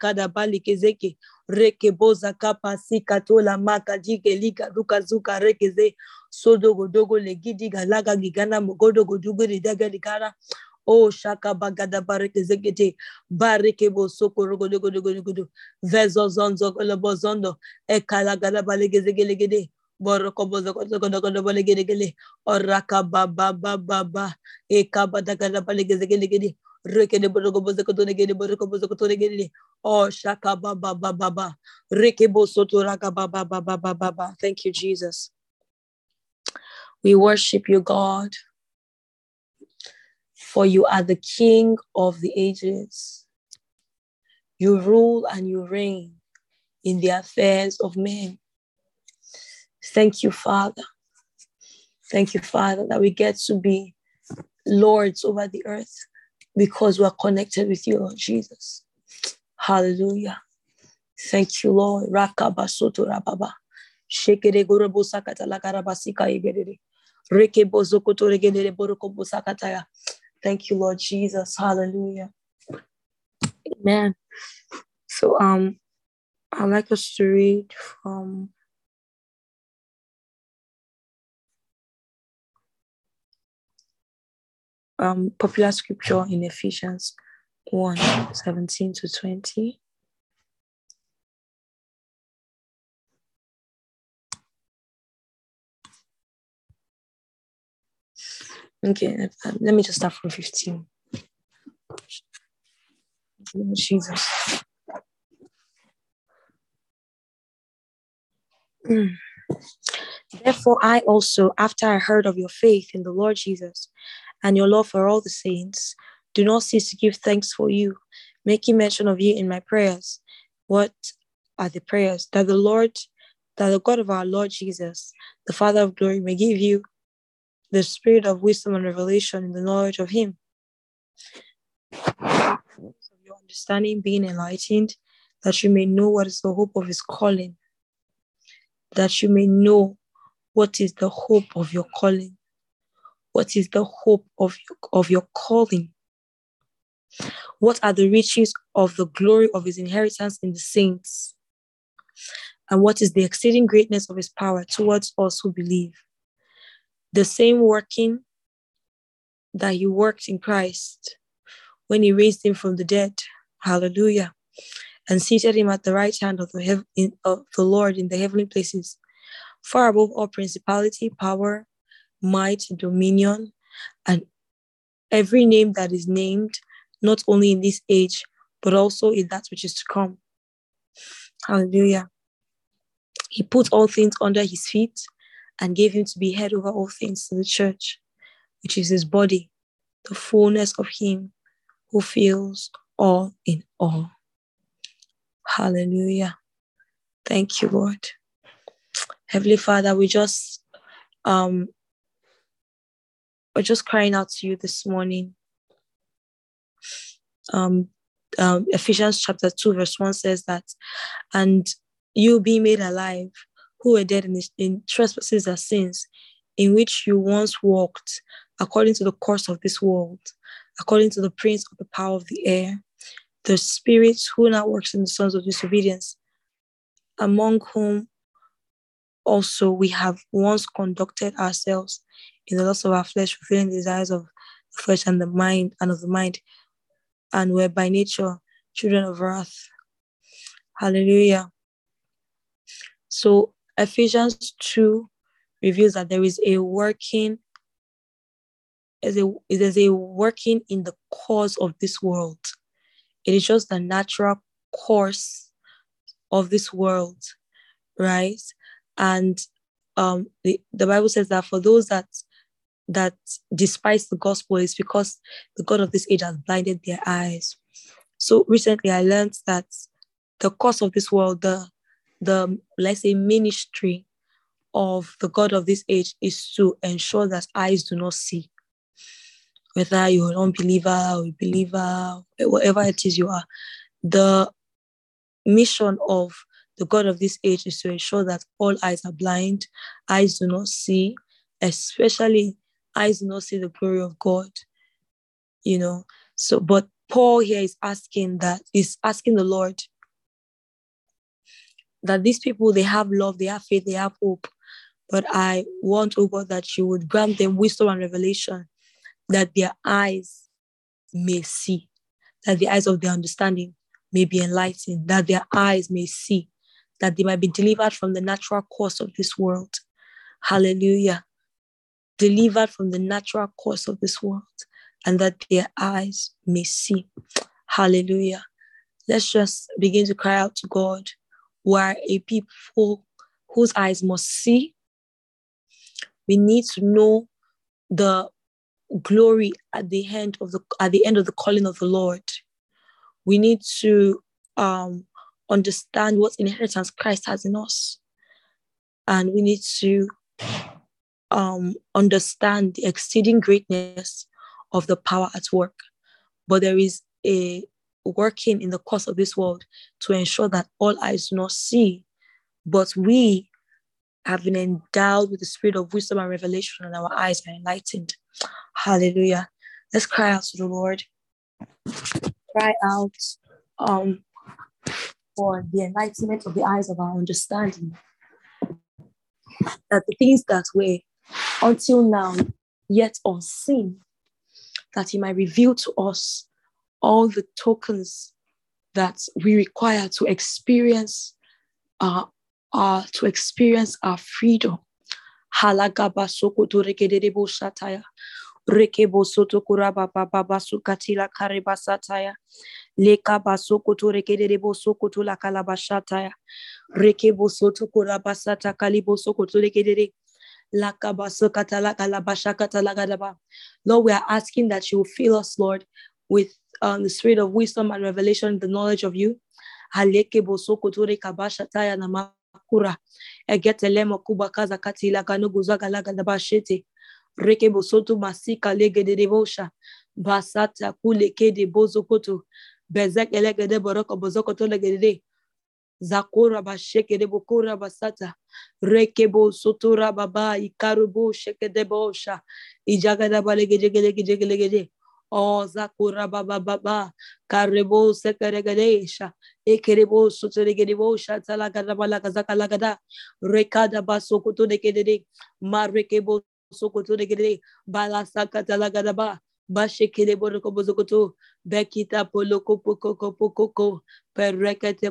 kada bali kezeke reke boza kapa sika tola maka lika ruka zuka reke ze sodo godogo legidi galaga gigana mogodo godugo ridaga ligara Oh, shaka bagada bareke zegete bareke bo soko rogo dogo dogo dogo vezo zonzo golobo zondo ekala gada balege zegelegede boroko bozo kozo kodo kodo balege gele oraka ba ba ba ba ba ekabada gada balege zegelegede rekede boroko bozo kodo negede boroko bozo kodo negede oh shaka ba ba ba ba ba reke bo soto raka ba ba ba ba ba ba ba thank you jesus we worship you god for you are the King of the ages. You rule and you reign in the affairs of men. Thank you, Father. Thank you, Father, that we get to be lords over the earth because we're connected with you, Lord Jesus. Hallelujah. Thank you, Lord. Rakabasoto rababa. Shekere gorobo sakata la karabasika yegerere. Reke bozokoto regedere boroko bosakataya. Thank you, Lord Jesus. Hallelujah. Amen. So um I'd like us to read from um popular scripture in Ephesians 1 17 to 20. Okay, let me just start from 15. Jesus. Mm. Therefore, I also, after I heard of your faith in the Lord Jesus and your love for all the saints, do not cease to give thanks for you, making mention of you in my prayers. What are the prayers? That the Lord, that the God of our Lord Jesus, the Father of glory, may give you the spirit of wisdom and revelation in the knowledge of Him. Your understanding being enlightened, that you may know what is the hope of His calling, that you may know what is the hope of your calling, what is the hope of of your calling, what are the riches of the glory of His inheritance in the saints, and what is the exceeding greatness of His power towards us who believe the same working that he worked in Christ when he raised him from the dead. Hallelujah. And seated him at the right hand of the, hev- in, of the Lord in the heavenly places, far above all principality, power, might, dominion, and every name that is named, not only in this age, but also in that which is to come. Hallelujah. He put all things under his feet and gave him to be head over all things to the church, which is his body, the fullness of him who fills all in all. Hallelujah. Thank you, Lord. Heavenly Father, we just um we're just crying out to you this morning. Um, um Ephesians chapter 2, verse 1 says that, and you be made alive who were dead in, in trespasses and sins, in which you once walked according to the course of this world, according to the prince of the power of the air, the spirit who now works in the sons of disobedience, among whom also we have once conducted ourselves in the lust of our flesh, fulfilling the desires of the flesh and the mind and of the mind, and were by nature children of wrath. Hallelujah. So Ephesians 2 reveals that there is a working is a there's a working in the course of this world. It is just the natural course of this world, right? And um, the, the Bible says that for those that that despise the gospel is because the God of this age has blinded their eyes. So recently I learned that the course of this world, the the let's say ministry of the God of this age is to ensure that eyes do not see. Whether you're an unbeliever or a believer, whatever it is you are, the mission of the God of this age is to ensure that all eyes are blind, eyes do not see, especially eyes do not see the glory of God. You know, so but Paul here is asking that is asking the Lord that these people they have love, they have faith, they have hope. But I want, oh God, that you would grant them wisdom and revelation, that their eyes may see, that the eyes of their understanding may be enlightened, that their eyes may see, that they might be delivered from the natural course of this world. Hallelujah. Delivered from the natural course of this world, and that their eyes may see. Hallelujah. Let's just begin to cry out to God. We are a people whose eyes must see. We need to know the glory at the end of the at the end of the calling of the Lord. We need to um, understand what inheritance Christ has in us, and we need to um, understand the exceeding greatness of the power at work. But there is a working in the course of this world to ensure that all eyes do not see, but we have been endowed with the spirit of wisdom and revelation, and our eyes are enlightened. Hallelujah. Let's cry out to the Lord. Cry out um, for the enlightenment of the eyes of our understanding. That the things that were until now yet unseen, that He might reveal to us all the tokens that we require to experience uh, uh, to experience our freedom. Halagaba sokoto rekedebo shataya. Rekebo soto kuraba baba sukatila kariba sataya. Leka basokoto rekedebo sokoto la kalabashataya. Rekebo soto kuraba sata kalibo sokoto rekedere. Lord, we are asking that you fill us, Lord, with um, the spirit of wisdom and revelation, the knowledge of you. Haleke bosoko tore kabasha taya na makura. Egetele mokuba kaza kati la kanu guzaga laga da. Reke bosoto masika lege de devosha. Basata kuleke de bozokoto. Bezek elege de boroko bozokoto lege de. Zakura basheke de bokura basata. Reke bo sotura baba ikarubo sheke de bosha. Ijaga da balege jege lege jege lege de. O zakura baba baba karebo sekeregadesha ekerebo soteregadebosha talagadabala kazakalagada rekada basokoto negede marekebo sokoto negede balasaka talagadaba bashekele boroko bozokoto bekita poloko poko poko poko perekete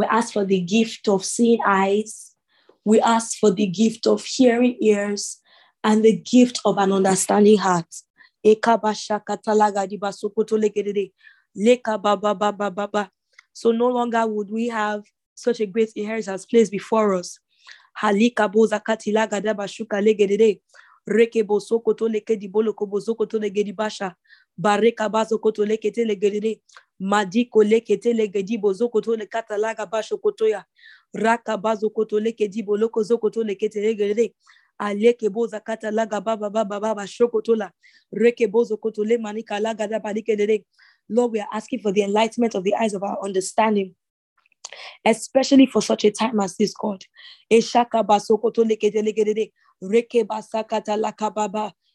we ask for the gift of seeing eyes we ask for the gift of hearing ears and the gift of an understanding heart so no longer would we have such a great inheritance placed before us. Leke di bolo ko bozo koto legedi basha. Bareka lekete legedede. Madi ko lekete legedi bozo koto le katalaga basho koto ya. Raka bazo koto leke di bolo ko zo koto lekete legedede aleke boza kata laga baba baba baba shokotola reke bozo kotole manika laga da dede Lord, we are asking for the enlightenment of the eyes of our understanding, especially for such a time as this, God.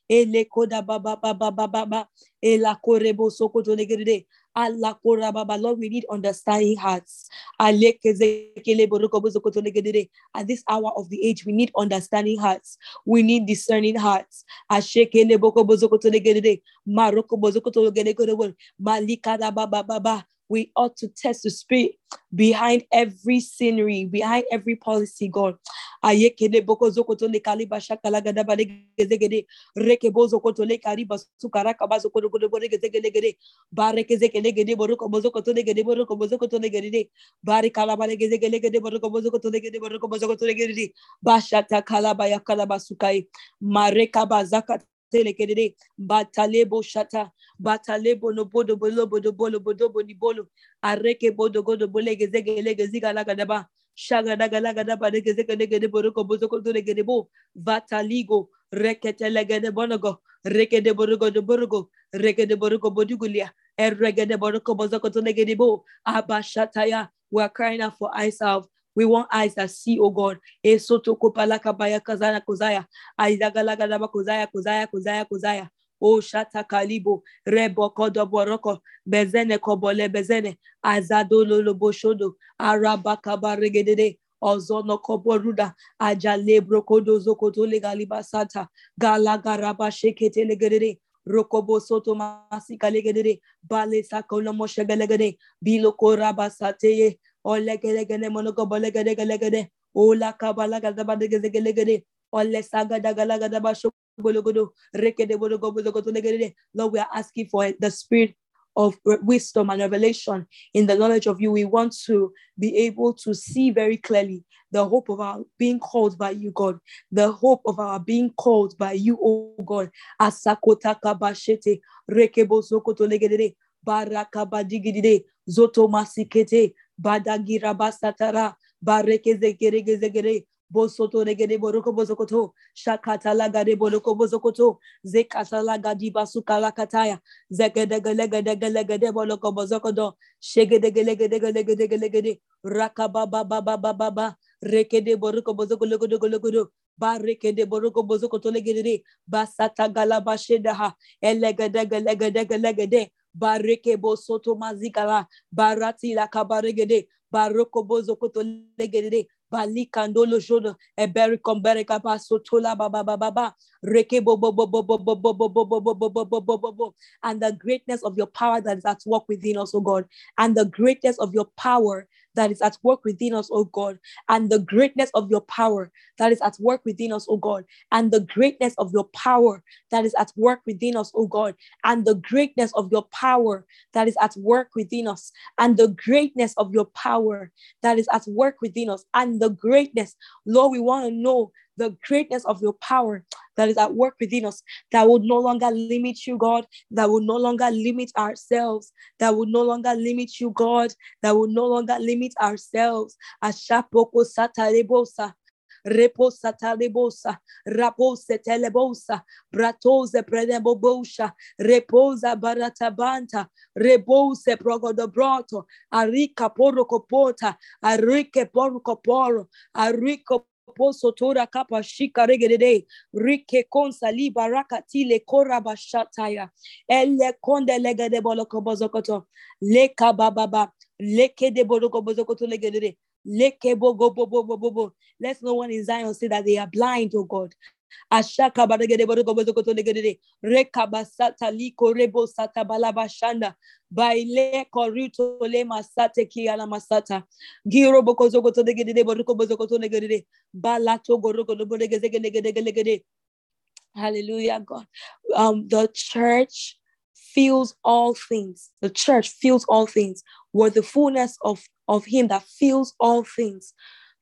Ele koda baba baba baba baba, ela korebo sokoto legede, Allah Baba. Lord, we need understanding hearts. At this hour of the age, we need understanding hearts. We need discerning hearts. Malika Baba Baba we ought to test the spirit behind every scenery, behind every policy, God. Ayekele boko telekedede batalebo shata batalebo no bodo bolo bodo bolo bodo boni bolo. Areke bodo godo bolege zege lege ziga laga daba. Shaga daga laga daba lege zege lege de boroko bozo kodo lege de bo vataligo rekete lege de bonogo reke de boroko de boroko reke de boroko bodugulia. Erege de boroko bozo kodo lege de bo abashataya we are crying out for ourselves we want eyes that see, oh God. Esoto kopalaka baya kazana kozaya. Aizagalaga daba kozaya kozaya kozaya kozaya. O shata kalibo. Rebo kodo boroko. Bezene kobole bezene. Lolo boshodo araba kabaregedede ozono koboruda ajale brokodo zokoto legaliba sata. Gala garaba shekete legedede. Rokobo soto masika legedede. Bale sakolo bilo koraba sateye Ole gele gele monoko bole gele gele gele. Ola kabala gada bade gele gele gele. Ole saga da gala gada basho bologodo. Reke de bologo bologodo legele. Lord, we are asking for the spirit of wisdom and revelation in the knowledge of you. We want to be able to see very clearly the hope of our being called by you, God. The hope of our being called by you, oh God. Asakota kabashete rekebo sokoto legedede barakabadigide zoto masikete Badagirabasatara, Barekezegeregezegere, Bosoto regere boroko bozokoto, shakatala gade boroko bozokoto, zekatala gadi basukala kataya, zegedegelegedegede boroko bozokodo, shegedegelegedegede, rakaba baba baba baba, rekede boroko bozokologodo, barekede boroko bozokoto legede, basata gala basheda ha. bashedaha, elegedegelegedegede, gelegede gelegede bareke bosoto mazikala barati la kabaregede baroko bozo koto legede balikandolo jodo eberi kombere kapa sotola baba baba baba reke bo bo bo bo bo bo bo bo bo bo bo bo bo bo bo bo and the greatness of your power that is at work within us, oh God, and the greatness of your power that is at work within us, oh God, and the greatness of your power that is at work within us, oh God, and the greatness of your power that is at work within us, oh God, and the greatness of your power that is at work within us, and the greatness of your power that is at work within us, and the greatness, Lord, we want to know the greatness of your power that is at work within us, that will no longer limit you, God, that will no longer limit ourselves, that will no longer limit you, God, that will no longer limit ourselves. Ashapoko satalebosa. Reposa talebosa, rapose telebosa, bratose predebobosha, reposa baratabanta, rebose progodobroto, arika porocopota, arike porcoporo, ariko poso kapa shika regede rike konsa liba rakatile kora bashataya elle konde legede boloko bozokoto. Leka bababa leke de boloko bozokoto legede leke bogo bobo bobo let's no one in Zion say that they are blind oh God ashaka baragede bogo bozo koto legede reka basata liko rebo sata balaba shanda baile koruto le masate ki ala masata. Giro boko zogo to legede bogo bozo koto legede balato gorogo do bogo legede legede legede hallelujah god. Um the church feels all things. The church feels all things. Were the fullness of of him that feels all things.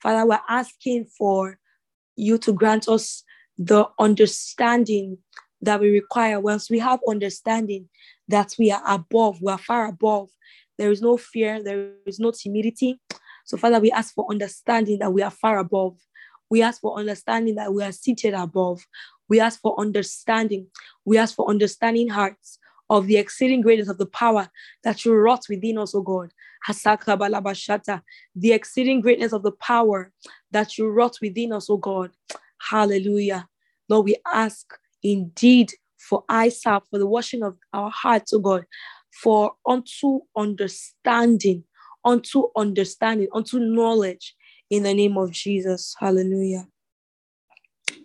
Father we're asking for you to grant us the understanding that we require. Once we have understanding that we are above, we are far above, there is no fear, there is no timidity. So, Father, we ask for understanding that we are far above. We ask for understanding that we are seated above. We ask for understanding. We ask for understanding hearts of the exceeding greatness of the power that you wrought within us, O God. The exceeding greatness of the power that you wrought within us, O God. Hallelujah. Lord, we ask indeed for eyesight, for the washing of our hearts, oh God, for unto understanding, unto understanding, unto knowledge in the name of Jesus. Hallelujah.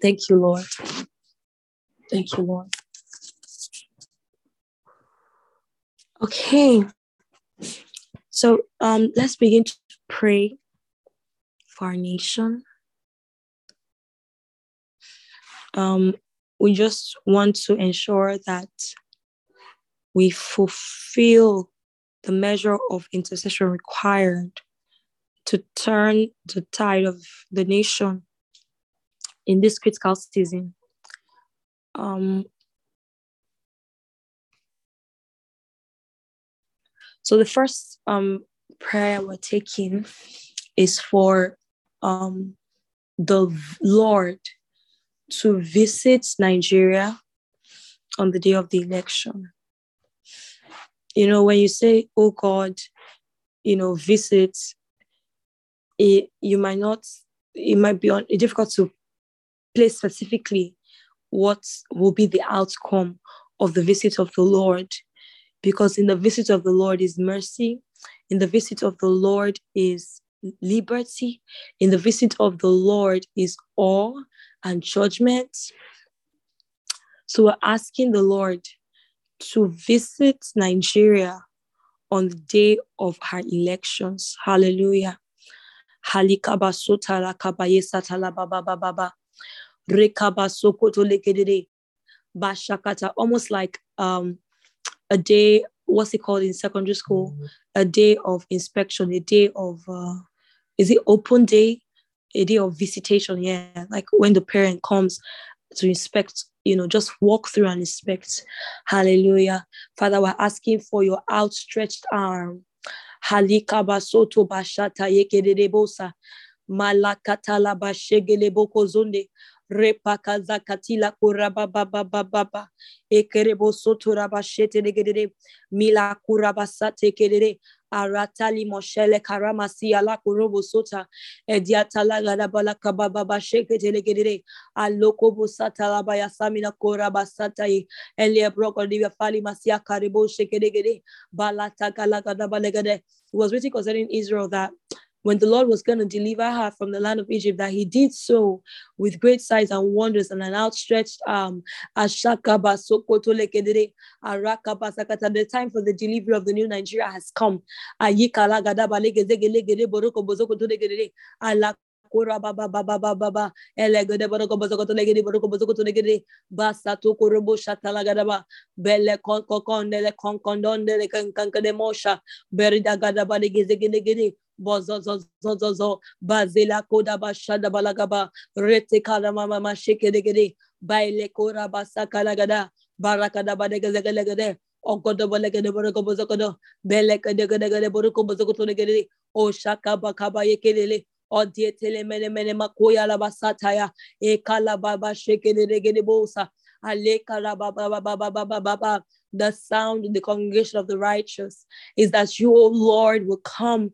Thank you, Lord. Thank you, Lord. Okay. So um let's begin to pray for our nation. Um, we just want to ensure that we fulfill the measure of intercession required to turn the tide of the nation in this critical season. Um, so the first um, prayer we're taking is for um, the Lord to visit Nigeria on the day of the election. You know, when you say, Oh God, you know, visit, it, you might not, it might be on, difficult to place specifically what will be the outcome of the visit of the Lord. Because in the visit of the Lord is mercy, in the visit of the Lord is liberty, in the visit of the Lord is awe and judgment. So we're asking the Lord to visit Nigeria on the day of her elections. Hallelujah. Almost like um a day what's it called in secondary school a day of inspection a day of uh, is it open day a day of visitation yeah. Like when the parent comes to inspect you know just walk through and inspect. Hallelujah. Father we're asking for your outstretched arm. Halikaba malakatala repakaza katila kuraba baba baba ekerebo soto rabashete negede mila kuraba sate kedere aratali moshele karamasi ala kurobo sota. Ediatala gada bala kababa basheke telegede aloko busata la baya samina kuraba satai elia broko divya fali masia karibo shekedegede balata kala gada balegede was written concerning Israel that when the Lord was going to deliver her from the land of Egypt, that he did so with great signs and wonders and an outstretched arm. The time for the delivery of the new Nigeria has come bozozozozozo bazela koda bashada balagaba rete kala mama mashike degede baile kora basaka lagada barakada badegezegede ogodo bolegede boroko bozokodo belekede gedegede boroko bozokoto degede o shaka bakaba yekelele odietele mene mene makoya la basataya ekala baba shekele degede bosa aleka la baba baba baba baba baba the sound of the congregation of the righteous is that you, O Lord, will come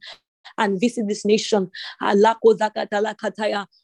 and visit this nation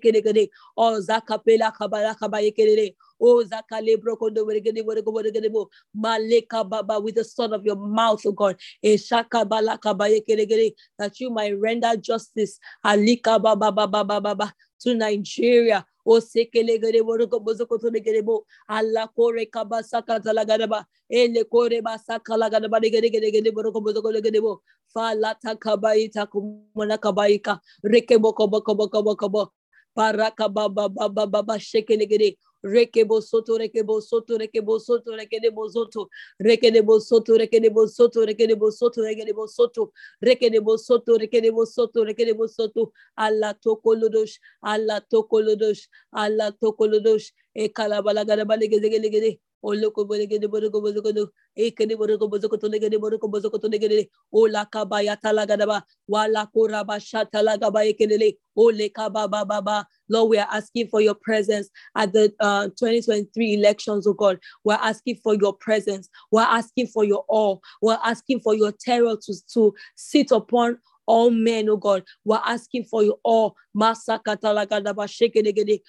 kerekere o oh, zakapela kabala kabaye kerere o oh, zakale brokondo weregede werego weregede bo. Maleka baba with the son of your mouth O God. Eshaka bala kabaye kerekere that you might render justice. Alika baba baba baba to Nigeria. Osekelegere boroko bozoko to negerebo alla kore kaba sakata lagadaba ele kore basaka lagadaba negeregere boroko bozoko negerebo fa lata kabai takumona kabaika rekebo kobo kobo kobo kobo boko. Paraka baba baba baba shekele gere. Rekebo soto rekebo soto rekebo soto rekedebo soto rekedebo soto rekedebo soto rekedebo tokolodosh Allah tokolodosh Allah tokolodosh e kalabala gede gede oloko bolegede boroko bozokodo ekede boroko bozokoto legede boroko bozokoto legede ola kabaya talagadaba wala koraba shatalagaba ekelele ole kababa baba Lord, we are asking for your presence at the uh, 2023 elections, oh God. We're asking for your presence. We're asking for your awe. We're asking for your terror to, to sit upon all men, oh God. We're asking for your awe. reke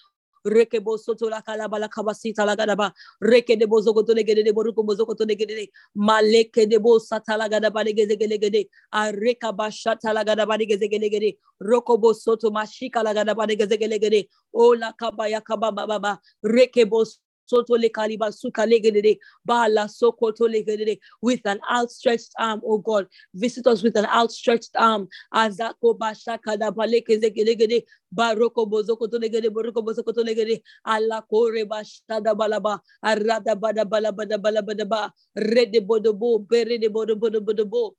bo soto la kala bala kabasita la gadaba reke de bo zogoto le gede de bo ruko bo zogoto le gede de. Maleke de bo sata la gadaba de geze gele gede areka ba shata la gadaba de geze gele gede roko bo soto mashika la gadaba de geze gele gede o la kabaya kababa baba reke bo soto le kaliba suka legedede bala sokoto legedede with an outstretched arm oh god. Visit us with an outstretched arm. Azako bashaka da baleke zegedegede baroko bozoko to legede boroko bozoko to legede ala kore bashada balaba arada bada bala bada bala bada ba rede bodobo bere de bodo bodo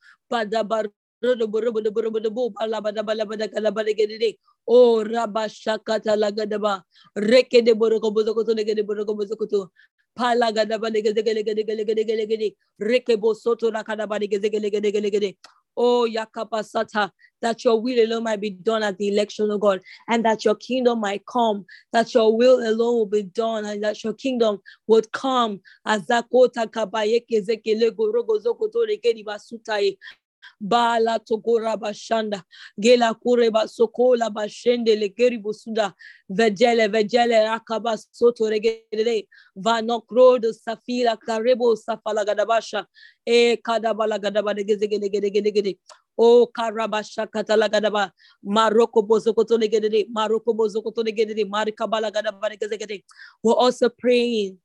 Oh, Rabashakata Lagadaba, Reke de Boroko Bozokoto Negade Boroko Bozokoto, Palagadaba Negade, Reke Bosoto Nakadaba Negade, Oh, Yakapasata, that your will alone might be done at the election, of God, and that your kingdom might come, that your will alone will be done, and that your kingdom would come. As Zakota Kabayeke Zekele Gorogo Zokoto Rekedi Basutai, bala tokora bashanda gela kureba sokola bashende legeri busuda vejele vejele rakaba soto regere vanokro de safira karebo safala gadabasha. E kadabala gadaba de geze gede gede o karabasha katala gadaba. Maroko maroko gadaba we're also praying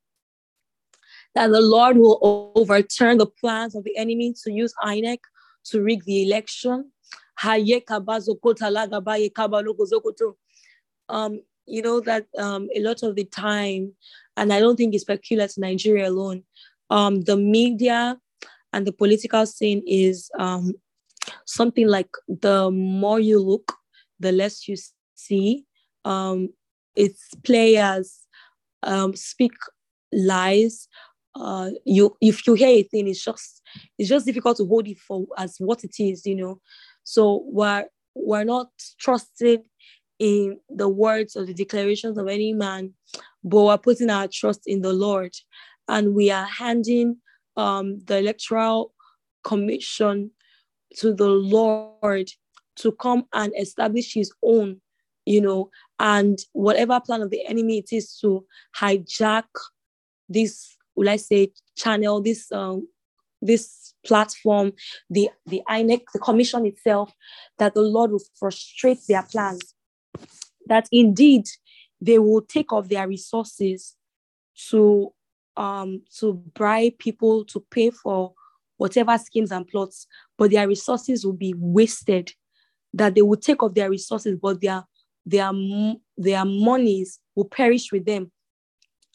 that the Lord will overturn the plans of the enemy to use INEC to rig the election. Um, you know that um, a lot of the time, and I don't think it's peculiar to Nigeria alone, um, the media and the political scene is um, something like the more you look, the less you see. Um, its players um, speak lies uh you if you hear a thing it's just it's just difficult to hold it for as what it is you know? So we're we're not trusted in the words or the declarations of any man but we're putting our trust in the lord. And we are handing um the electoral commission to the lord to come and establish his own you know? And whatever plan of the enemy it is to hijack this will I say, channel, this um, this platform, the the INEC, the commission itself, that the Lord will frustrate their plans. That indeed they will take off their resources to um to bribe people to pay for whatever schemes and plots, but their resources will be wasted. That they will take off their resources, but their their their monies will perish with them.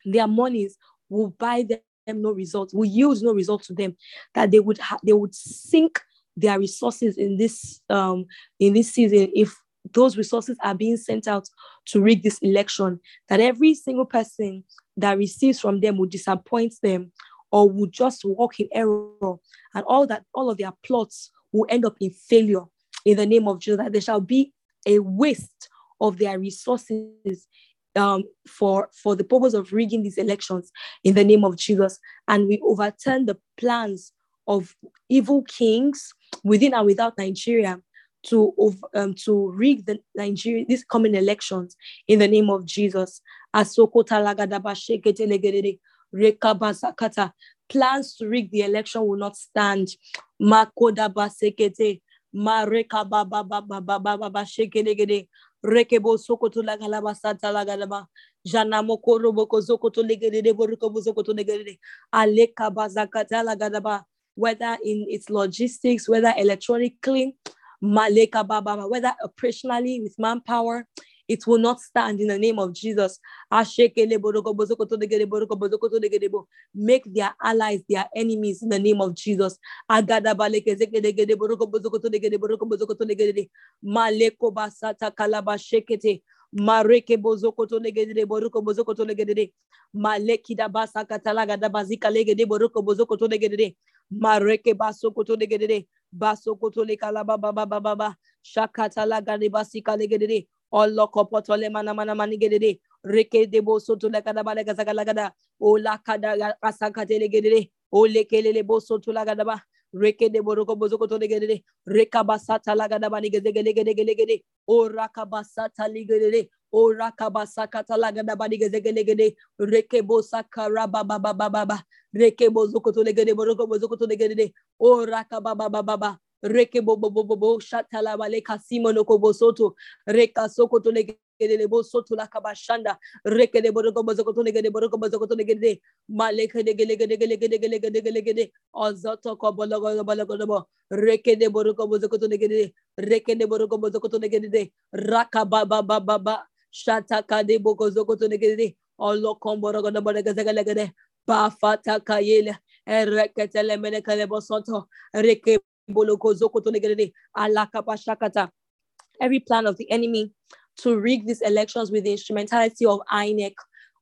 Their monies will buy them no results, will yield no results to them, that they would ha- they would sink their resources in this um in this season if those resources are being sent out to rig this election, that every single person that receives from them will disappoint them or will just walk in error, and all that all of their plots will end up in failure in the name of Jesus, that there shall be a waste of their resources um, for, for the purpose of rigging these elections in the name of Jesus. And we overturn the plans of evil kings within and without Nigeria to um, to rig the Nigeria these coming elections in the name of Jesus. Plans to rig the election will not stand. Makoda basekete, mareka baba baba baba baba shekelegede, rekebo sokoto la galaba sata la galaba jana la galaba whether in its logistics whether electronically maleka baba whether operationally with manpower it will not stand in the name of Jesus. Make their allies their enemies in the name of Jesus. Mareke boruko maleki da basa katalaga da bazika legede boruko mareke le kalaba basika all lock up or olokopotole mana mana manigedede reke debo soto lakada balaga zagalagada o la kada lakada asakatele gedede o lekelele bo soto lagada ba reke debo roko bozoko to legedede reka basata lagada banigezegelegelegede o rakabasata ligedede o rakabasakata lagada banigezegelegelegede reke bo sakara baba baba baba reke bozoko to legede boroko bozoko to legedede o rakababa baba Reke bo bo bo bo bo shatala bale kasimo no kobo soto reka soko to lege de bo soto la kabashanda reke de boroko bozoko to lege de boroko bozoko to lege de maleke de gele gele gele gele gele gele gele gele ozoto ko bologo bologo bo reke de boroko bozoko to lege de reke de boroko bozoko to lege de raka ba ba ba ba ba shata ka de boko zoko to lege de olo komboro go bo lege gele gele ba fata kayele reke tele mene bo soto reke Every plan of the enemy to rig these elections with the instrumentality of INEC,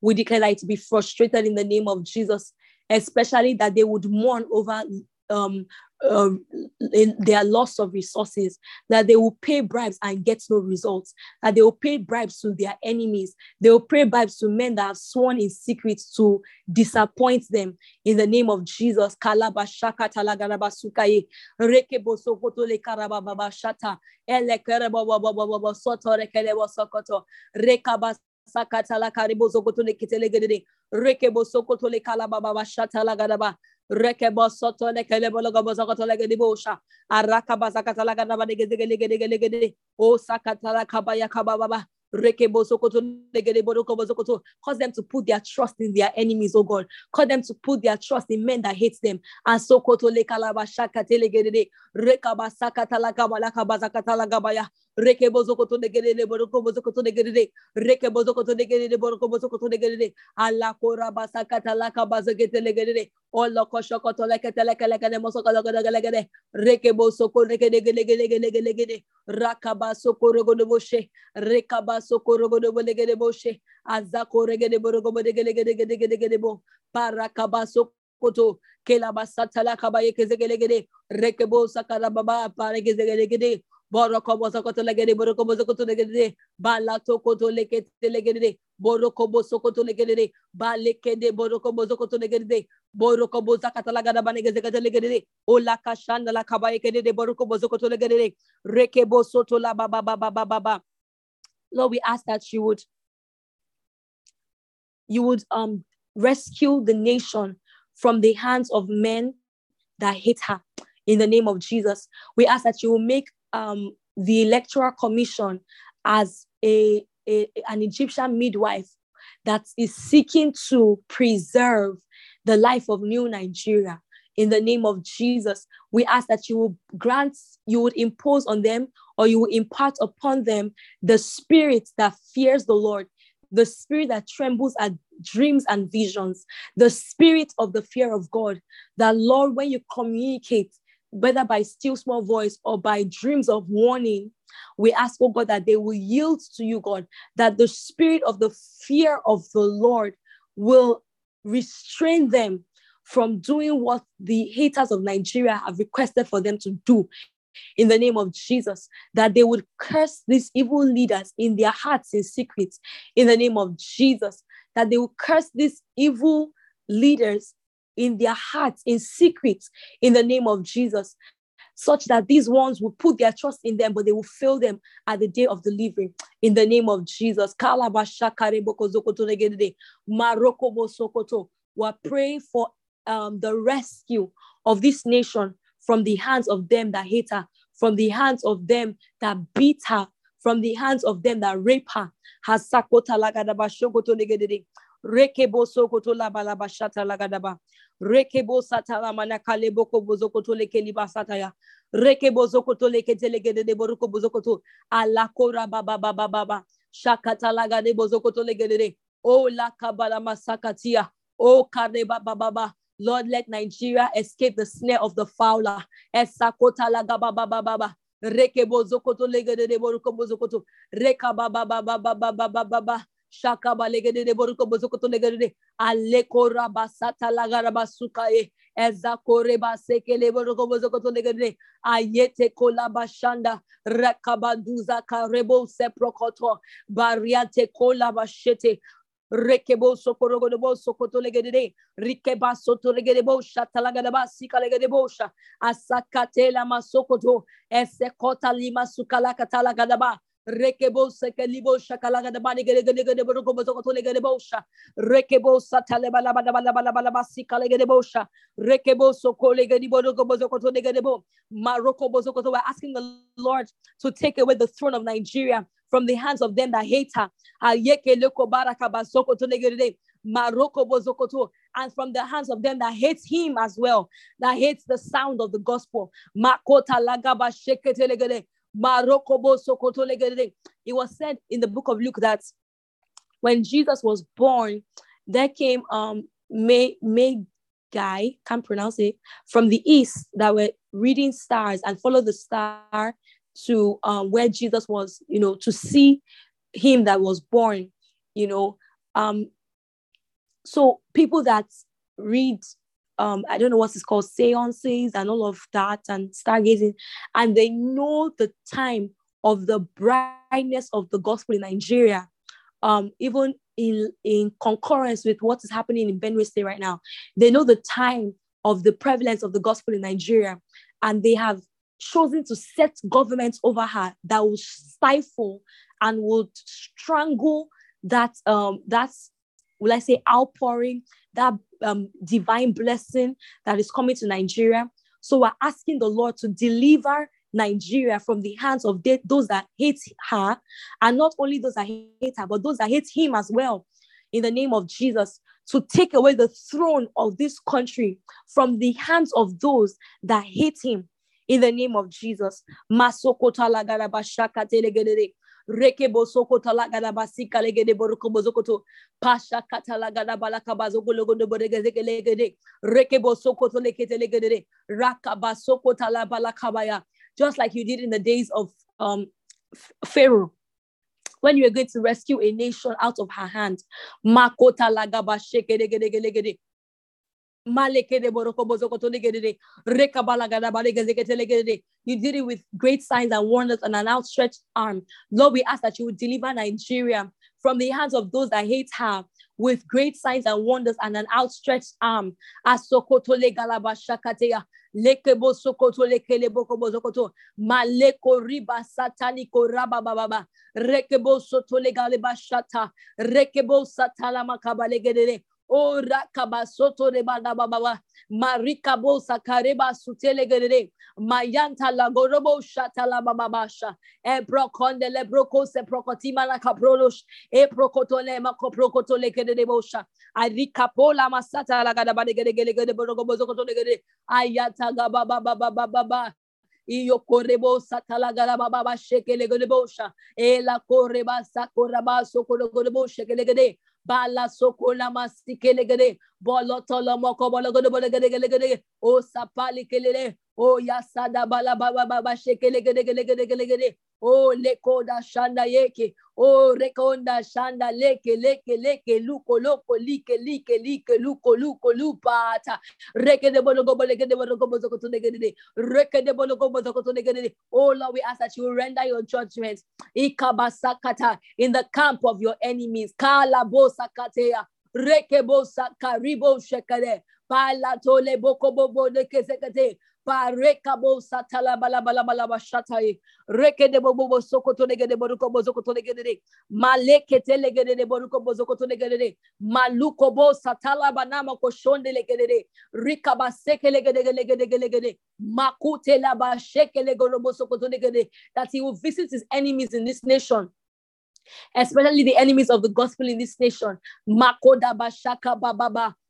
we declare that it to be frustrated in the name of Jesus, especially that they would mourn over um, um, in their loss of resources, that they will pay bribes and get no results, that they will pay bribes to their enemies, they will pay bribes to men that have sworn in secret to disappoint them in the name of Jesus. gedede rekebo sokoto le shata la gadaba Rekebosoto lekelebologobozakotolegedibosha. Arakabazakatalaganabadigezigelegedegede. O sakatala kabaya kabababa. Cause them to put their trust in their enemies, oh God. Cause them to put their trust in men that hate them. And so rekebozokoto negerele boroko bozokoto negerele rekebozokoto negerele boroko bozokoto negerele alakora basakata laka bazogete negerele oloko shokoto lekete lekele kele mosoko lekele lekele rekebozoko negerele negerele negerele rakabaso korogodoboshe rekabaso korogodobolegedeboshe azako regedeborogobodegedegedegedegedebo parakabaso koto kelabasatala kabaye kezegelegede rekebo sakarababa paregezegelegede borokoboso koto legede borokoboso koto legede balato koto lekete legede borokoboso koto legede balekede borokoboso koto legede boroko bosakata lagada banegeze kete legede ola la Lord, we ask that you would you would um rescue the nation from the hands of men that hate her. In the name of Jesus. We ask that you will make um the electoral commission as a, a an Egyptian midwife that is seeking to preserve the life of new Nigeria in the name of Jesus. We ask that you will grant, you would impose on them or you will impart upon them the spirit that fears the Lord, the spirit that trembles at dreams and visions, the spirit of the fear of God. That, Lord, when you communicate, whether by still small voice or by dreams of warning, we ask, oh God, that they will yield to you, God, that the spirit of the fear of the Lord will restrain them from doing what the haters of Nigeria have requested for them to do in the name of Jesus, that they would curse these evil leaders in their hearts in secret in the name of Jesus, that they will curse these evil leaders in their hearts in secret in the name of Jesus, such that these ones will put their trust in them, but they will fail them at the day of delivery in the name of Jesus. We're praying for um, the rescue of this nation from the hands of them that hate her, from the hands of them that beat her, from the hands of them that rape her. Rekebo sokoto labalaba shata lagadaba. Rekebo satala manakale boko bozokoto lekeliba sataya. Rekebo zokoto lekete legedede boruko bozokoto. Alakora baba baba baba. Shakata lagade bozokoto legedede. O la kabala masakatia. O kareba baba baba. Lord, let Nigeria escape the snare of the fowler. Esakota lagababababa. Rekebo zokoto legede de boruko bozokoto. Reka baba baba baba baba baba. Shaka balegede de boruko kora basata laga rabasata lagarabasukaye. Ezakore baseke le boruko bozokoto legede. Ayete kolabashanda. Rakabanduza karebo seprokoto. Bariate kolabashete. Rekebo sokorogo de bosso cotolegede, Rikeba sotolegede bosha, Talagadaba, Sikalegede bosha, Asakatela masokoto, Esekota lima sukalaka talagadaba, gadaba Rekebo sekelibo shakalaga de bani gede gede gede boroko bozoko tole gede bosha. Rekebo satale bala bala bala bala bala basika le gede bosha. Rekebo sokole gede boroko bozoko tole gede bo. Maroko bozoko to. We're asking the Lord to take away the throne of Nigeria from the hands of them that hate her. Ayeke leko baraka bazoko tole gede. Maroko bozokoto, and from the hands of them that hates him as well, that hates the sound of the gospel. Makota lagaba sheketelegede. It was said in the book of Luke that when Jesus was born, there came um May May guy, can't pronounce it, from the east that were reading stars and follow the star to um where Jesus was, you know, to see him that was born, you know. Um so people that read um, I don't know what it's called, seances and all of that and stargazing, and they know the time of the brightness of the gospel in Nigeria, um, even in, in concurrence with what is happening in Benue State right now. They know the time of the prevalence of the gospel in Nigeria, and they have chosen to set governments over her that will stifle and would strangle that um that's will I say outpouring that um, divine blessing that is coming to Nigeria. So we're asking the Lord to deliver Nigeria from the hands of de- those that hate her, and not only those that hate her, but those that hate him as well. In the name of Jesus, to take away the throne of this country from the hands of those that hate him. In the name of Jesus rekebo sokoto lagada basika legede boroko bozokoto pasha kata lagada balaka bazoko logodo borege legede rekebo sokoto lekete legede rakaba sokota la balakabaya just like you did in the days of um Pharaoh. When you were going to rescue a nation out of her hand. Makota lagaba sheke you did it with great signs and wonders and an outstretched arm. Lord, we ask that you would deliver Nigeria from the hands of those that hate her with great signs and wonders and an outstretched arm. Asokotole galabashakateya. Lekebo sokoto riba. Rekebo soto. Rekebo satala O rakabasoto de baba marika bosa kareba sutele gerere mayanta la shata la baba basha e prokonde le broko se prokotima la kaprolos e prokotole ma koprokotole gerere bosha arika pola masata la gada bade gere gere gere borogo bozo kotole gere ayata ga baba baba baba iyo korebo satala gara baba ba shekele gere bosha e la koreba sakora ba sokoro gere bosha gere gere bala sokola masikele gede. Bolotolo moko bolo gede gede gede gede. O sapali kelele o yasada bala baba baba shekele gede gede gede gede gede o lekoda shanda yeke. O rekonda shanda leke leke leke. Luko loko like like like. Luko luko lupata. Reke de bolo gobo leke de bolo gobo zoko to gede reke de bolo gobo zoko to gede oh Lord we ask that you render your judgment. Ikabasakata. In the camp of your enemies. Kala bosakatea reke bosaka ribo shekade pala tole boko bobo de kesekate That he will visit his enemies in this nation. Especially the enemies of the gospel in this nation. Makoda bashaka bababa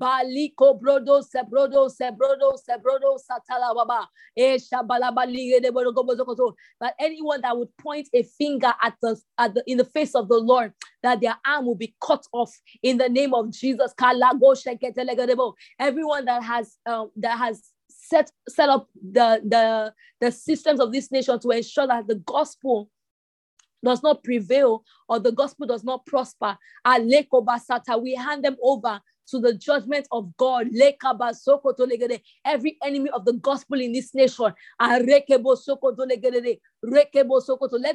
Sebrodo sebrodo sebrodo satala. But anyone that would point a finger at the, at the in the face of the Lord, that their arm will be cut off in the name of Jesus. Everyone that has um, that has set set up the the the systems of this nation to ensure that the gospel does not prevail or the gospel does not prosper. We hand them over to the judgment of God. Every enemy of the gospel in this nation. Let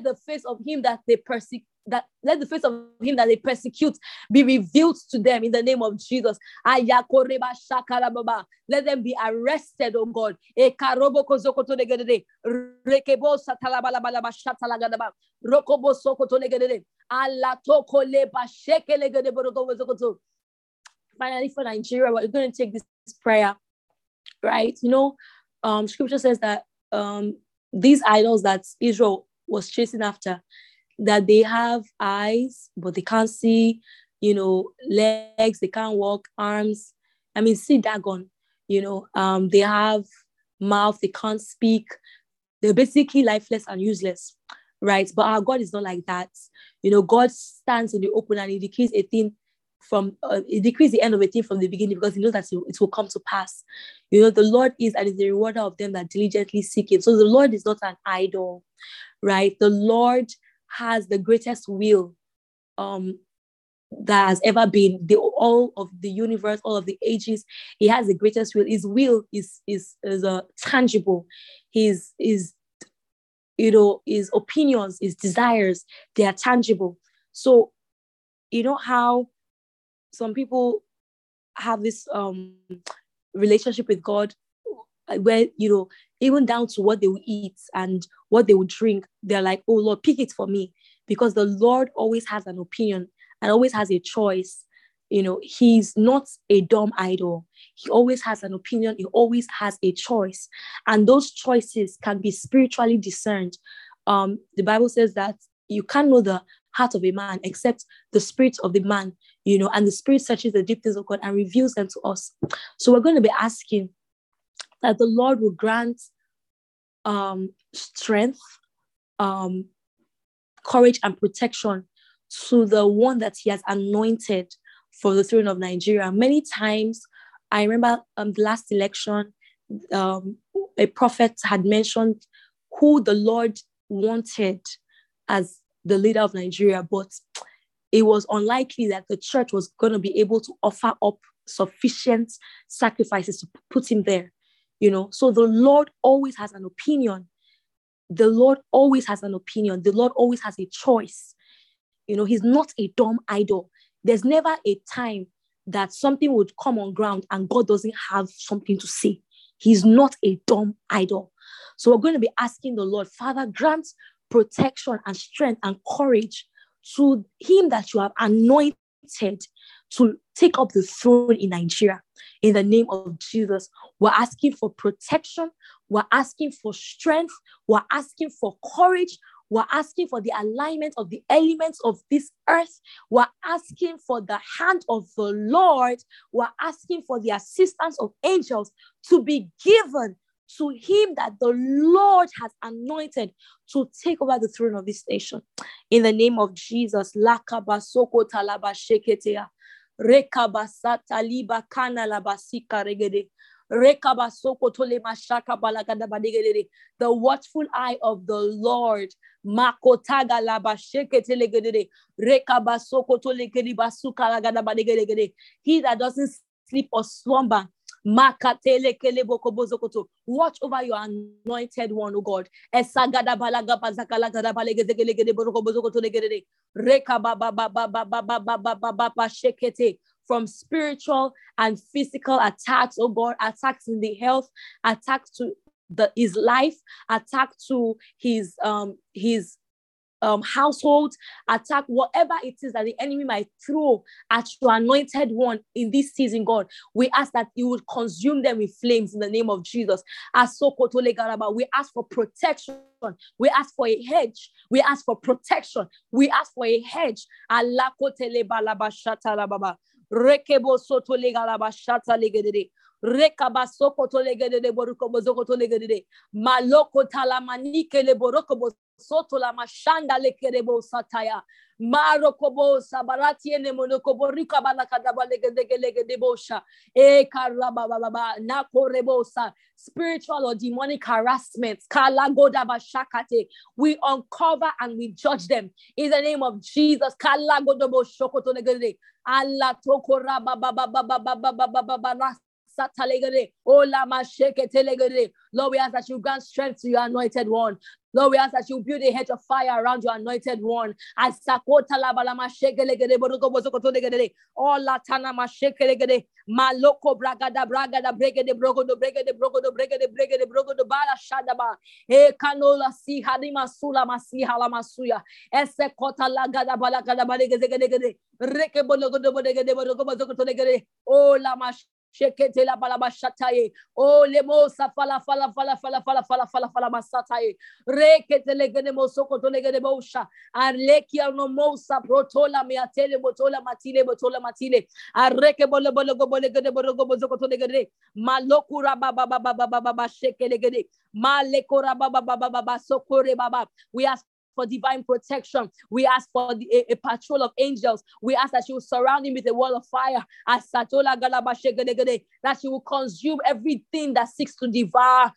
the face of him that they persecute that let the face of him that they persecute be revealed to them in the name of Jesus. Let them be arrested, oh God. Finally, for Nigeria, we're going to take this prayer, right? You know, um, scripture says that um, these idols that Israel was chasing after, that they have eyes, but they can't see, you know, legs, they can't walk, arms. I mean, see Dagon, you know, um, they have mouth, they can't speak. They're basically lifeless and useless, right? But our God is not like that. You know, God stands in the open and decrees a thing from uh, he decrees the end of a thing from the beginning because he knows that it will come to pass. You know, the Lord is and is the rewarder of them that diligently seek him. So the Lord is not an idol, right? The Lord has the greatest will um, that has ever been the all of the universe all of the ages he has the greatest will his will is is is uh, tangible his is you know his opinions his desires they are tangible so you know how some people have this um relationship with god where you know even down to what they will eat and what they will drink. They're like, oh Lord, pick it for me. Because the Lord always has an opinion and always has a choice. You know, he's not a dumb idol. He always has an opinion. He always has a choice. And those choices can be spiritually discerned. Um, the Bible says that you can't know the heart of a man except the spirit of the man, you know, and the spirit searches the deep things of God and reveals them to us. So we're going to be asking that the Lord will grant um, strength, um, courage, and protection to the one that He has anointed for the throne of Nigeria. Many times, I remember um, the last election, um, a prophet had mentioned who the Lord wanted as the leader of Nigeria, but it was unlikely that the church was going to be able to offer up sufficient sacrifices to put him there you know? So the lord always has an opinion. The lord always has an opinion. The lord always has a choice. You know he's not a dumb idol. There's never a time that something would come on ground and god doesn't have something to say. He's not a dumb idol. So we're going to be asking the lord father grant protection and strength and courage to him that you have anointed to take up the throne in Nigeria in the name of Jesus. We're asking for protection. We're asking for strength. We're asking for courage. We're asking for the alignment of the elements of this earth. We're asking for the hand of the Lord. We're asking for the assistance of angels to be given to him that the Lord has anointed to take over the throne of this nation. In the name of Jesus. The watchful eye of the Lord. He that doesn't sleep or slumber Watch over your anointed one, O God. From spiritual and physical attacks, oh God, attacks in the health, attacks to the his life, attack to his um his um, household, attack, whatever it is that the enemy might throw at your anointed one in this season, God, we ask that you would consume them with flames in the name of Jesus. We ask for protection. We ask for a hedge. We ask for protection. We ask for a hedge. Rekebo soto legalabashata legedede. Rekabasoko tolegede boroko bozoko tolegede. Maloko talamanike le boroko soto la mashanda le kerebo sataya. Maro kobo sabarati ene monokobo rika balakadaba legedege debosha. E baba na. Spiritual or demonic harassment. Kala godaba shakate. We uncover and we judge them in the name of Jesus. Shokoto legede. Allah toko raba baba baba baba baba baba oh, Lord, we ask that you grant strength to your anointed one. Lord, we ask that you build a hedge of fire around your anointed one. As sakota la balama shekelegede borugo bozokoto legede. All oh, latana ma shekelegede. Maloko bragada bragada bregede brogodo bregede brogodo bregede bregede brogodo bala shadaba. E kanola si hadima sula masi hala masuya. Ese kota la gada bala gada bale gede gede. Reke bologodo bregede borugo bozokoto legede. Oh la mash Shekete la balaba shataye. Oh lemo sa fala fala fala fala fala fala fala fala masataye. Rekete legene mo soko to legene bosha. Arlekia no mosa protola me atele botola matile botola matile. Arreke bolo bolo go bolo gede bolo go bozoko to legene. Malokura baba baba baba baba sheke legene. Malekora baba baba baba sokore baba. We ask for divine protection. We ask for the, a, a, patrol of angels. We ask that she will surround him with a wall of fire. That she will consume everything that seeks to devour.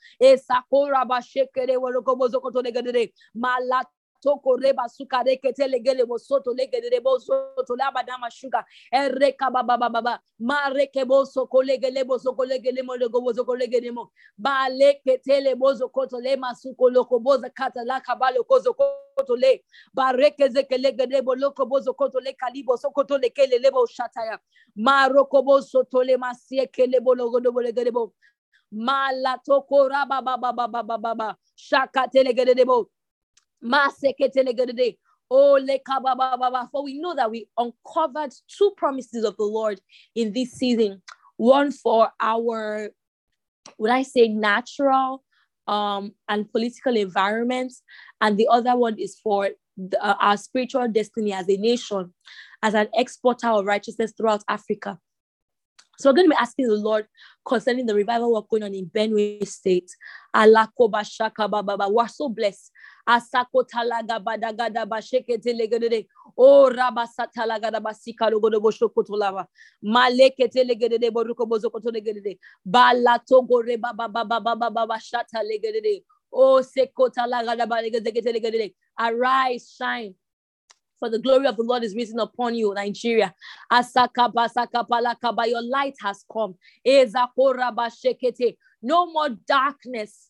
Toko reba suka reke tele gele mosoto lege de soto laba dama shuga ereka baba baba ma reke boso kolege le boso kolege le mo lego boso kolege le mo. Ba leke tele bozo koto le masuko loko boza kata la kabalo kozo koto le. Ba reke zeke lege de bo loko bozo koto le kalibo so koto le kele lebo shataya. Ma roko boso tole masie kele bo logo do bo lege de bo. Mala toko raba baba baba baba baba shaka for we know that we uncovered two promises of the Lord in this season. One for our, would I say, natural um, and political environments, and the other one is for the, uh, our spiritual destiny as a nation, as an exporter of righteousness throughout Africa. So we're going to be asking the Lord concerning the revival work going on in Benue State. We're so blessed. Oh, rabasatalaga basika logodo boshokotolava. Maleke telegede boruko bozokoto legede. Bala togo reba baba baba baba shata. Arise, shine for the glory of the Lord is risen upon you, Nigeria. Your light has come. No more darkness.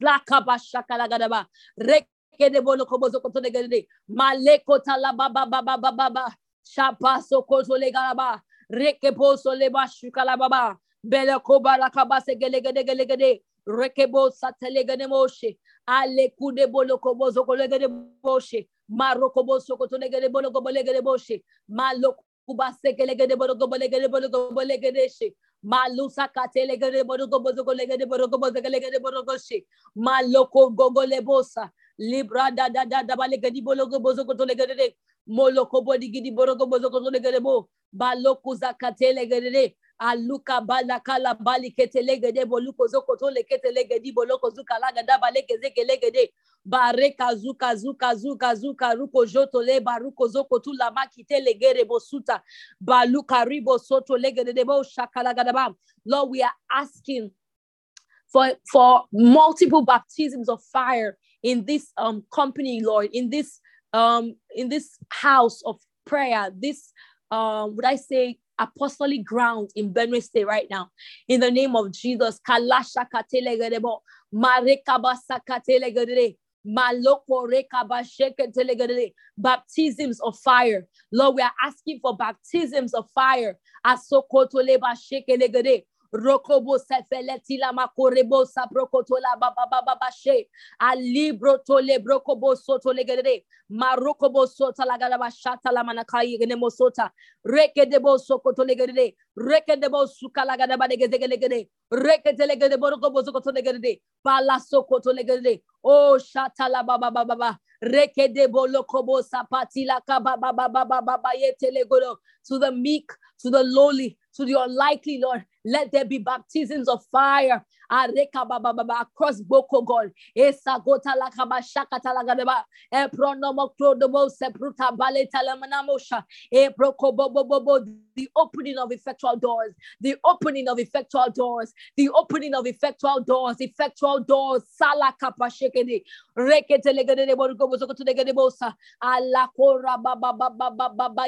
Shapaso koto legalaba, rekeposo leba shukalababa, bele kobala kabase gelegede gelegede, rekebo satelegenemoshe, ale kude bolo kobozo kolegede boshe, Marokobo sokoto legere bologo bolegere boshe. bolo kubasekelegede borogo bolegede borogo bolegede boshi. malusa katelegede borogo bozogo legede bolo bozogo legede borogo she maloko gogo lebosa libra da da da da balegedi legele bozogo to legede. Moloko bodigidi borogo bozogo to legede bo. Baloko zakatelegede aluka bala kala bali ketele de boluko zoko to le ketele gedi boloko zuka laga da bale keze kele gede bareka zuka zuka zuka zuka ruko joto le baruko zoko tu la makite le gere bosuta baluka ribo soto le gede bo shakala gada ba. Lord we are asking for for multiple baptisms of fire in this um company Lord in this um in this house of prayer this um would I say apostolic ground in Benue State right now. In the name of Jesus. Baptisms of fire. Lord, we are asking for baptisms of fire. Rokobo sefeleti la makorebo sabrokoto la baba baba bashe. Alibro tole brokobo soto legere. Marokobo sota la gada bashata la manakai gene mosota. Reke debo sokoto legere. Reke debo suka la gada bade geze legere. Reke telegere borokobo sokoto legere. Bala sokoto legere. Oh shata la baba baba baba. Reke debo lokobo sapati la kaba baba baba baba yete legoro. To the meek, to the lowly, to the unlikely, Lord. Let there be baptisms of fire across Boko. The opening of effectual doors. The opening of effectual doors. The opening of effectual doors. Effectual doors. Sala kapa shekede. Rekete legede borgo bozo to legede bosa. Ala baba baba baba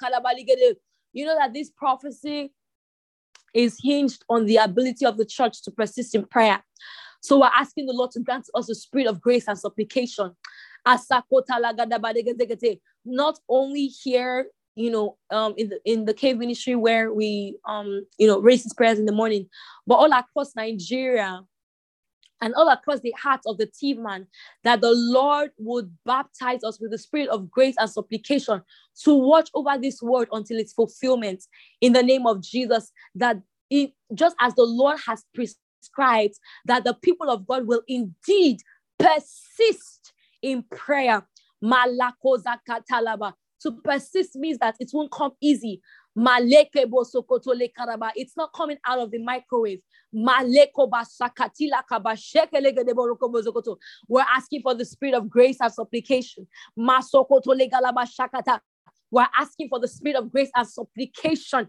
kalabaligede. You know that this prophecy is hinged on the ability of the church to persist in prayer. So we're asking the Lord to grant us a spirit of grace and supplication. Not only here, you know, um, in the in the cave ministry where we um, you know, raise his prayers in the morning, but all across Nigeria, and all across the heart of the team man that the Lord would baptize us with the spirit of grace and supplication to watch over this word until its fulfillment in the name of Jesus. That it, just as the Lord has prescribed, that the people of God will indeed persist in prayer. To persist means that it won't come easy. It's not coming out of the microwave. We're asking for the spirit of grace and supplication. We're asking for the spirit of grace and supplication.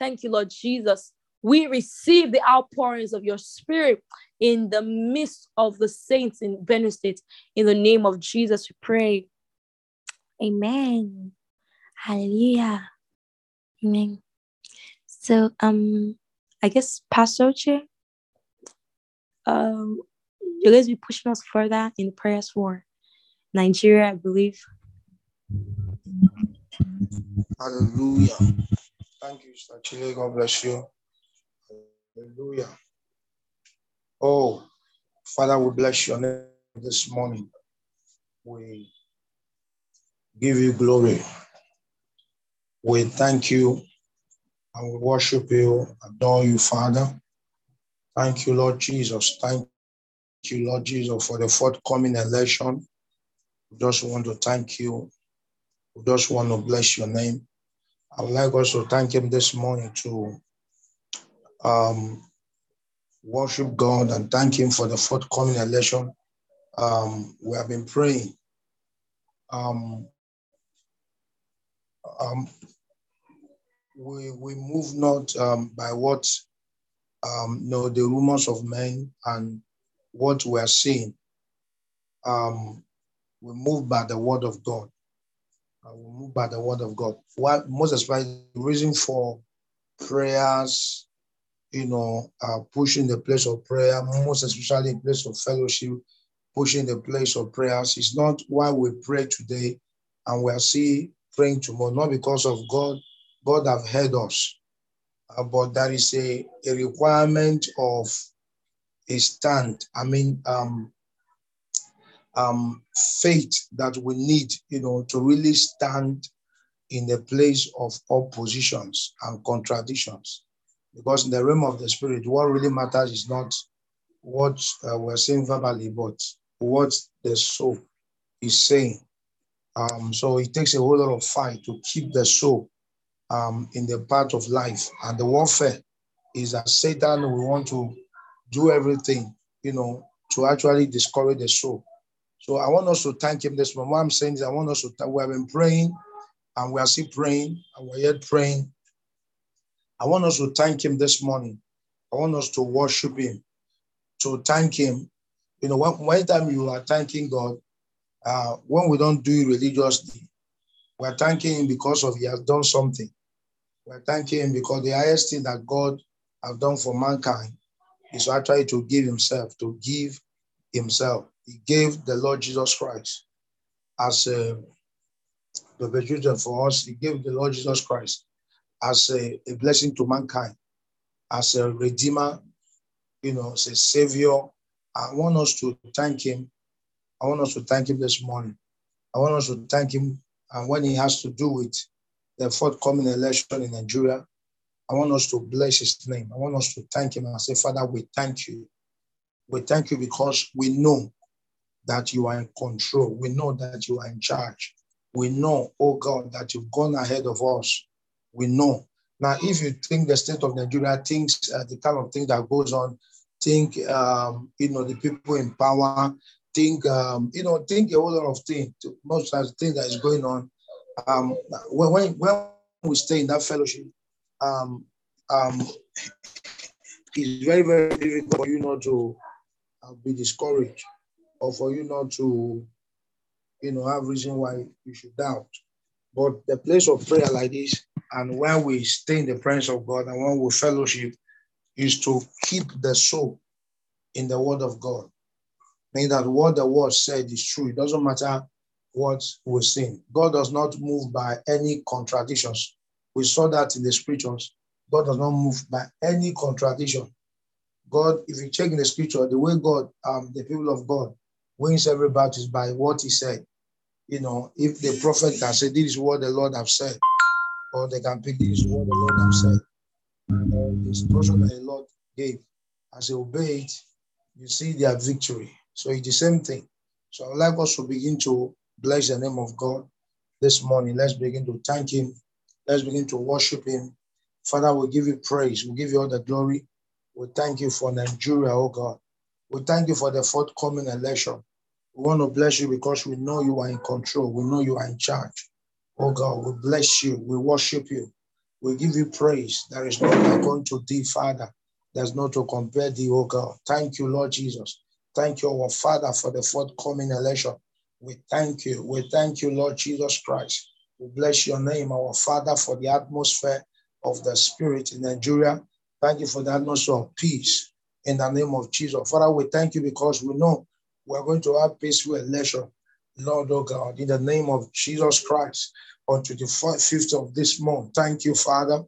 Thank you, Lord Jesus. We receive the outpourings of your spirit in the midst of the saints in Benue State. In the name of Jesus, we pray. Amen. Hallelujah. Amen. So, um, I guess Pastor Che, um, you guys be pushing us further in prayers for Nigeria, I believe. Hallelujah. Thank you, Sister Chile. God bless you. Hallelujah. Oh, Father, we bless your name this morning. We give you glory. We thank you and we worship you, adore you, Father. Thank you, Lord Jesus. Thank you, Lord Jesus, for the forthcoming election. We just want to thank you. We just want to bless your name. I would like also to thank him this morning to um, worship God and thank him for the forthcoming election. Um, we have been praying. Um, um, we, we move not um, by what um, the rumors of men and what we are seeing. Um, we move by the word of God. We move by the word of God. What most especially the reason for prayers, you know, uh, pushing the place of prayer, most especially in place of fellowship, pushing the place of prayers is not why we pray today and we are see praying tomorrow, not because of God. God have heard us, uh, but there is a, a requirement of a stand. I mean, um, um, faith that we need, you know, to really stand in the place of oppositions and contradictions. Because in the realm of the spirit, what really matters is not what uh, we're saying verbally, but what the soul is saying. Um, so it takes a whole lot of fight to keep the soul um, in the path of life. And the warfare is that Satan will want to do everything, you know, to actually discourage the soul. So I want us to thank him this morning. What I'm saying is I want us to thank, we have been praying and we are still praying and we're yet praying. I want us to thank him this morning. I want us to worship him, to thank him. You know, when, when time you are thanking God, uh, when we don't do it religiously, we're thanking him because of he has done something. We're thanking him because the highest thing that God has done for mankind is actually to give himself, to give himself. He gave the Lord Jesus Christ as um, a, perpetrated for us. He gave the Lord Jesus Christ as a, a blessing to mankind, as a redeemer, you know, as a savior. I want us to thank him. I want us to thank him this morning. I want us to thank him. And when he has to do with the forthcoming election in Nigeria, I want us to bless his name. I want us to thank him and say, Father, we thank you. We thank you because we know that you are in control. We know that you are in charge. We know, oh God, that you've gone ahead of us. We know. Now, if you think the state of Nigeria, thinks uh, the kind of thing that goes on, think, um, you know, the people in power, think, um, you know, think a whole lot of things, most of the things that is going on. Um, when, when we stay in that fellowship, um, um, it's very, very difficult for you not to uh, be discouraged or for you not to, you know, have reason why you should doubt. But the place of prayer like this, and when we stay in the presence of God and when we fellowship, is to keep the soul in the word of God. Meaning that what the word said is true. It doesn't matter what we're saying. God does not move by any contradictions. We saw that in the scriptures. God does not move by any contradiction. God, if you check in the scripture, the way God, um, the people of God, wins every battle by what he said. You know, if the prophet can say, This is what the Lord have said, or they can pick this is what the Lord have said. And the instruction that the Lord gave, as they obey it, you see their victory. So it's the same thing. So I would like us to begin to bless the name of God this morning. Let's begin to thank Him. Let's begin to worship Him. Father, we give you praise. We give you all the glory. We thank you for Nigeria, oh God. We thank you for the forthcoming election. We want to bless you because we know you are in control. We know you are in charge. Oh God, we bless you. We worship you. We give you praise. There is no like unto thee, Father. There's no to compare thee, oh God. Thank you, Lord Jesus. Thank you, our Father, for the forthcoming election. We thank you. We thank you, Lord Jesus Christ. We bless your name, our Father, for the atmosphere of the Spirit in Nigeria. Thank you for the atmosphere of peace in the name of Jesus. Father, we thank you because we know we're going to have peaceful election. Lord, oh God, in the name of Jesus Christ, on 25th of this month. Thank you, Father.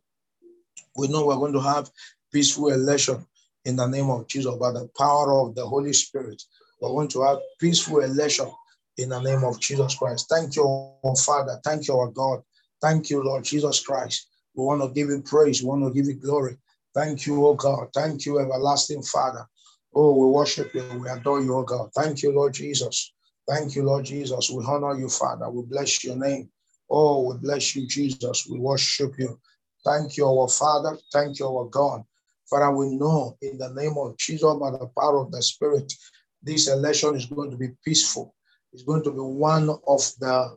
We know we're going to have peaceful election in the name of Jesus by the power of the Holy Spirit. We're going to have peaceful election in the name of Jesus Christ. Thank you, our Father. Thank you, our God. Thank you, Lord Jesus Christ. We want to give you praise. We want to give you glory. Thank you, oh God. Thank you, everlasting Father. Oh, we worship you. We adore you, oh God. Thank you, Lord Jesus. Thank you, Lord Jesus. We honor you, Father. We bless your name. Oh, we bless you, Jesus. We worship you. Thank you, our Father. Thank you, our God. Father, we know in the name of Jesus, by the power of the Spirit, this election is going to be peaceful. It's going to be one of the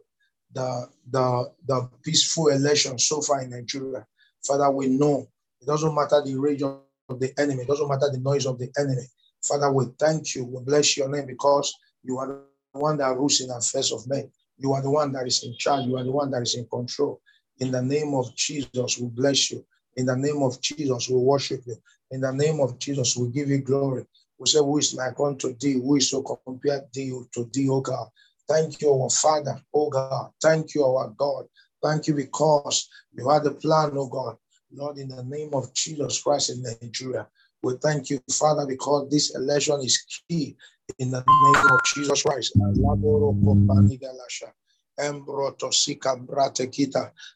the the, the peaceful elections so far in Nigeria. Father, we know it doesn't matter the rage of the enemy, it doesn't matter the noise of the enemy. Father, we thank you. We bless your name because you are the one that rules in the affairs of men. You are the one that is in charge. You are the one that is in control. In the name of Jesus, we bless you. In the name of Jesus, we worship you. In the name of Jesus, we give you glory. We say, Who is like unto thee? Who is so compared to thee, O God? Thank you, our Father, O God. Thank you, our God. Thank you because you had the plan, O God. Lord, in the name of Jesus Christ in Nigeria, we thank you, Father, because this election is key in the name of Jesus Christ.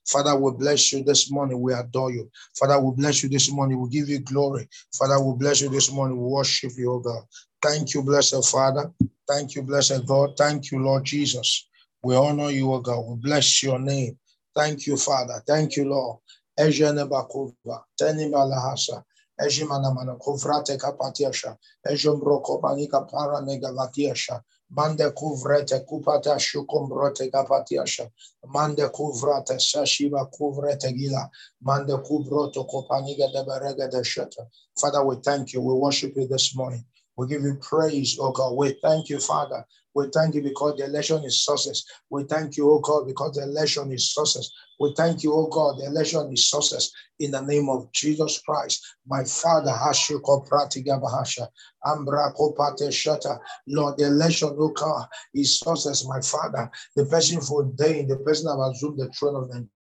Father, we bless you this morning. We adore you. Father, we bless you this morning. We give you glory. Father, we bless you this morning. We worship you, oh God. Thank you, blessed Father. Thank you, blessed God. Thank you, Lord Jesus. We honor you, oh God. We bless your name. Thank you, Father. Thank you, Lord. Ejimana mana kuvrate kapatiasha. Ejombro kopanika para negavatiasha. Mande kuvrete kupata shukumbrote kapatiasha. Mande kuvrate sashiva kuvrete gila. Mande kubroto kopaniga de berega de shata. Father, we thank you. We worship you this morning. We give you praise, oh God. We thank you, Father. We thank you because the election is success. We thank you, oh God, because the election is success. We thank you, oh God, the election is success in the name of Jesus Christ. My Father, Hashuko Pratiga Bahasha, Ambra Kopate Shata. Lord, the election, oh God, is success, my Father. The person for day, the person have assumed the throne of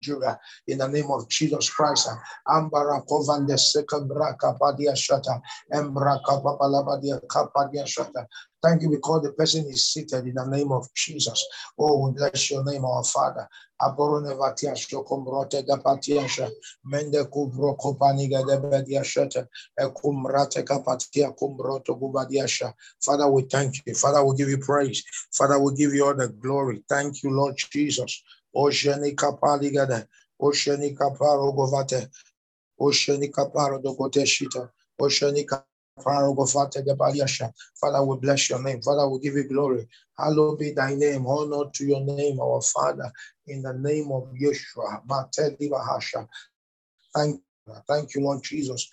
Nigeria in the name of Jesus Christ. Ambara the second Braka Padia Shata, Embraka Papalabadia Kapadia Shata. Thank you because the person is seated in the name of Jesus. Oh, we bless your name, our Father. Aborone vatia shokombrote gapatiasha. Mende kubro kopaniga de bediashata. Ekumrate kapatia kumbroto gubadiasha. Father, we thank you. Father, we give you praise. Father, we give you all the glory. Thank you, Lord Jesus. Osheni kapaligade. Osheni kaparo govate. Osheni kaparo dogote shita. Osheni Father, we bless your name. Father, we give you glory. Hallowed be thy name. Honor to your name, our Father, in the name of Yeshua. Thank you. Thank you, Lord Jesus.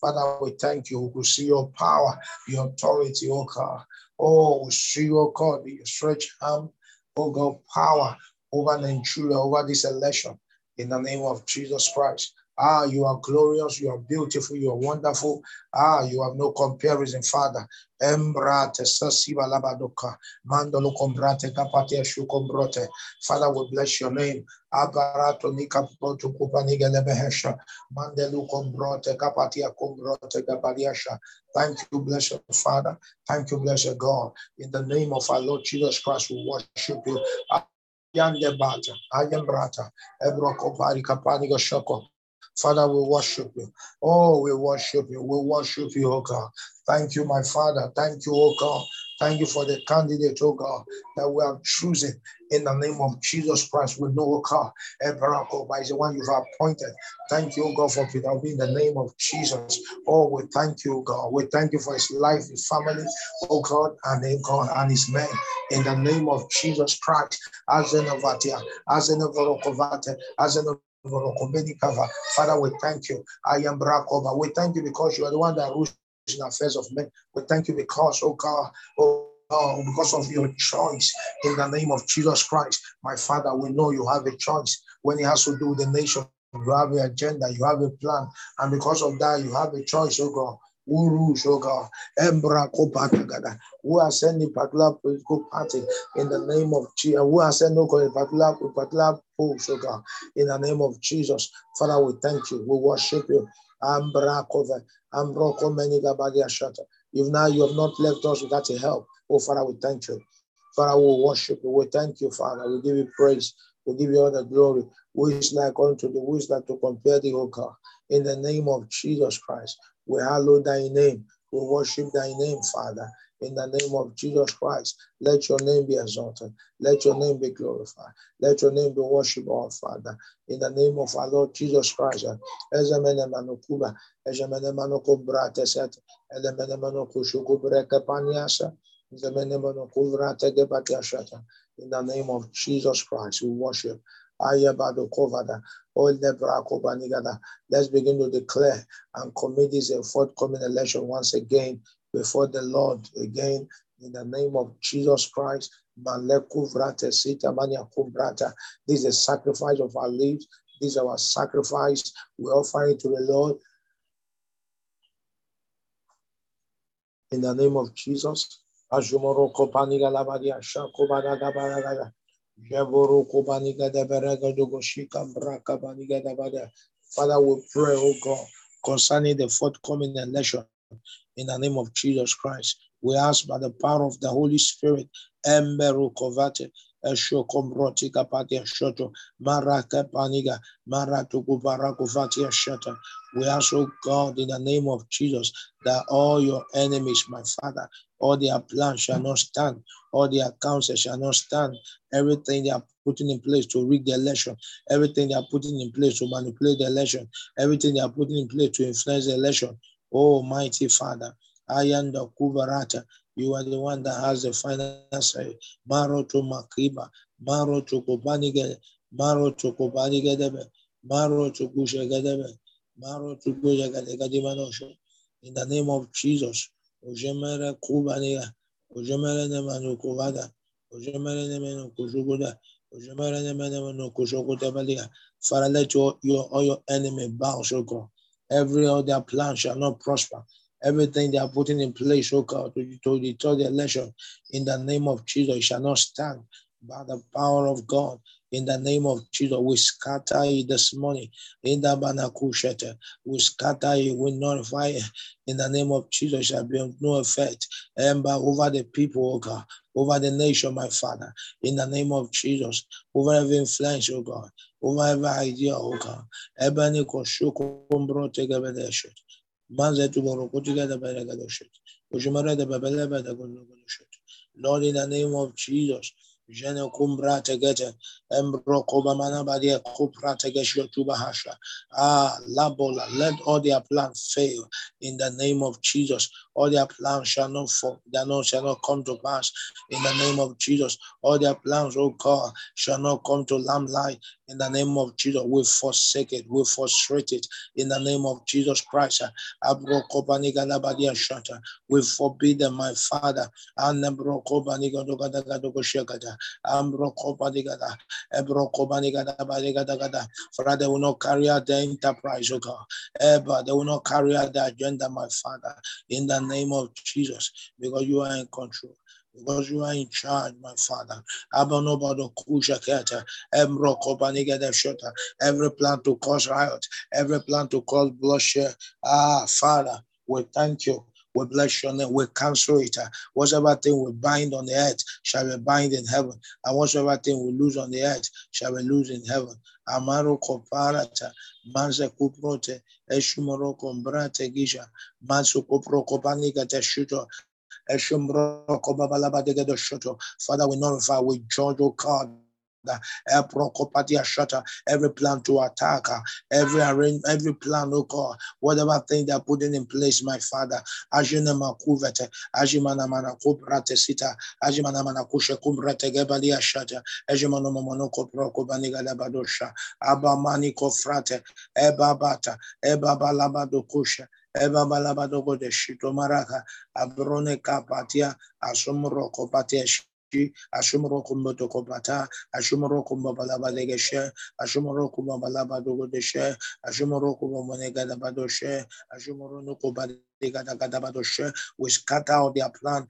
Father, we thank you. We see your power, your authority, oh God. Oh, see your God, your stretch arm, oh God, power over Nigeria, over this election in the name of Jesus Christ. Ah, you are glorious, you are beautiful, you are wonderful. Ah, you have no comparison, Father. Embrate sasiva labadoka. Mandolo combrate kapatia shukombrote. Father, we bless your name. Abarato nika proto kupaniga lebehesha. Mandelu combrote kapatia combrote kapadiasha. Thank you, blessed Father. Thank you, blessed God. In the name of our Lord Jesus Christ, we worship you. Yande bata, ayam brata, ebroko pari kapani shoko. Father, we worship you. Oh, we worship you. We worship you, oh God. Thank you, my Father. Thank you, oh God. Thank you for the candidate, oh God, that we are choosing in the name of Jesus Christ. We know, oh God, Obama is the one you've appointed. Thank you, oh God, for Peter in the name of Jesus. Oh, we thank you, God. We thank you for his life, his family, oh God, and in God and his men. In the name of Jesus Christ, as in Avatia, as Vorokovate, as in Father, we thank you. I am Brakova. We thank you because you are the one that rules in affairs of men. We thank you because, oh God, oh because of your choice in the name of Jesus Christ. My Father, we know you have a choice when it has to do with the nation. You have an agenda, you have a plan, and because of that, you have a choice, oh God. Rules, oh God? Embra Who are sending particular political party in the name of Jesus? Who are sending particular particular post, oh? In the name of Jesus, Father, we thank you. We worship you. Ambra Kova. Ambroko Meniga Badia Shata. If now you have not left us without a help, oh Father, we thank you. Father, we worship you. We thank you, Father. We give you praise. We give you all the glory. We is like unto the who is like to compare the O. In the name of Jesus Christ, we hallow thy name. We worship thy name, Father. In the name of Jesus Christ, let your name be exalted. Let your name be glorified. Let your name be worshipped, our Father. In the name of our Lord Jesus Christ. Ezemene manukuba, ezemene manuko brate set, elemene manuko shuku breke paniasa, ezemene manuko vrate gebatiashata. In the name of Jesus Christ, we worship. Let's begin to declare and commit this uh, forthcoming election once again before the Lord again in the name of Jesus Christ. This is a sacrifice of our lives. This is our sacrifice. We offer it to the Lord. In the name of Jesus. Father, we pray, oh God, concerning the forthcoming election in the name of Jesus Christ. We ask by the power of the Holy Spirit, Emberu Kovate, Esho Kombroti Kapatia Shoto, Maraka Paniga, Maratuku Barakuvatia Shata. We ask, oh God, in the name of Jesus, that all your enemies, my Father, all their plans shall not stand, all their counsels shall not stand. Everything they are putting in place to rig the election, everything they are putting in place to manipulate the election, everything they are putting in place to influence the election. Oh, mighty Father, I am the Kubarata. You are the one that has the final say. Maro to Makiba, Maro to Kopanige, Maro to Kopanigedebe, Maro to Kushagadegadimanosho. In the name of Jesus. Ojemere kubania. Ojemere nemanu kuvada. Ojemere nemanu kujuguda. Ojemere nemanu kujuguda balia. Father, let your, enemy bow, God. Every other plan shall not prosper. Everything they are putting in place, God, to, to deter the election, in the name of Jesus, shall not stand by the power of God. In the name of Jesus, we scatter it this morning. In the Banakusheta, we scatter it, we notify it. In the name of Jesus, shall be of no effect. And over the people, oh God, over the nation, my Father. In the name of Jesus, over every influence, oh God, over every idea, oh God. Ebony Koshukumbro Tegabedeshet. Manze tu boroko together by the Ujumara the Babela by the Lord, in the name of Jesus, Jene kumbra tegete, embro kobamana badia kupra tegesho tubahasha. Ah, labola, let all their plans fail in the name of Jesus. All their plans shall not fall, their no shall not come to pass in the name of Jesus. All their plans, oh God, shall not come to lamplight in the name of Jesus. We forsake it, we frustrate it in the name of Jesus Christ. Uh, we forbid them, my Father. Father, they will not carry out the enterprise, oh God. Ever, they will not carry out the agenda, my Father, in the name of Jesus, because you are in control because you are in charge, my Father. Every plan to cause riot, every plan to cause bloodshed. Ah, Father, we thank you. We bless your name. We cancel it. Whatever thing we bind on the earth shall be bind in heaven. And whatever thing we lose on the earth shall be lose in heaven. Amaro koparata, manze kuprote, eshumoro kombrate gisha, manso kopro kopanika teshuto, Father, we notify, we judge, oh God, every plan to attack her, every arrange, every plan, oh God, whatever thing they're putting in place, my Father. Ajina makuvete, ajimana mana kubrate sita, ajimana mana kushe kumbrate gebalia shata, ajimana momono kopro kubaniga labadosha, aba mani kofrate, eba bata, eba ebabalabadoko de shitomaraha abrone kapatia asomro kopatia ashumro kumboto kopata ashumro kumbalaba degeshe ashumro kumbalaba dogodeshe ashumro kumbonega badoshe ashumro no badoshe we scatter out their plan.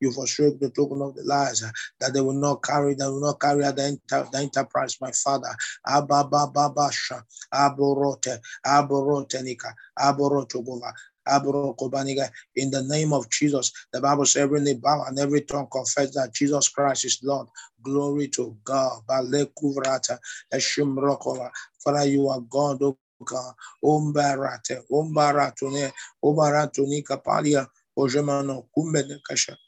You forsake the token of the lies that they will not carry they will not carry the, enter, the enterprise my father. Abababasha aborote aborote nika aborotogova in the name of Jesus, the Bible says every knee bow and every tongue confess that Jesus Christ is Lord. Glory to God. Father, you are God, God. Umbarate, umbaratune, umbaratuni kapalia, ojemano kumbele kasha.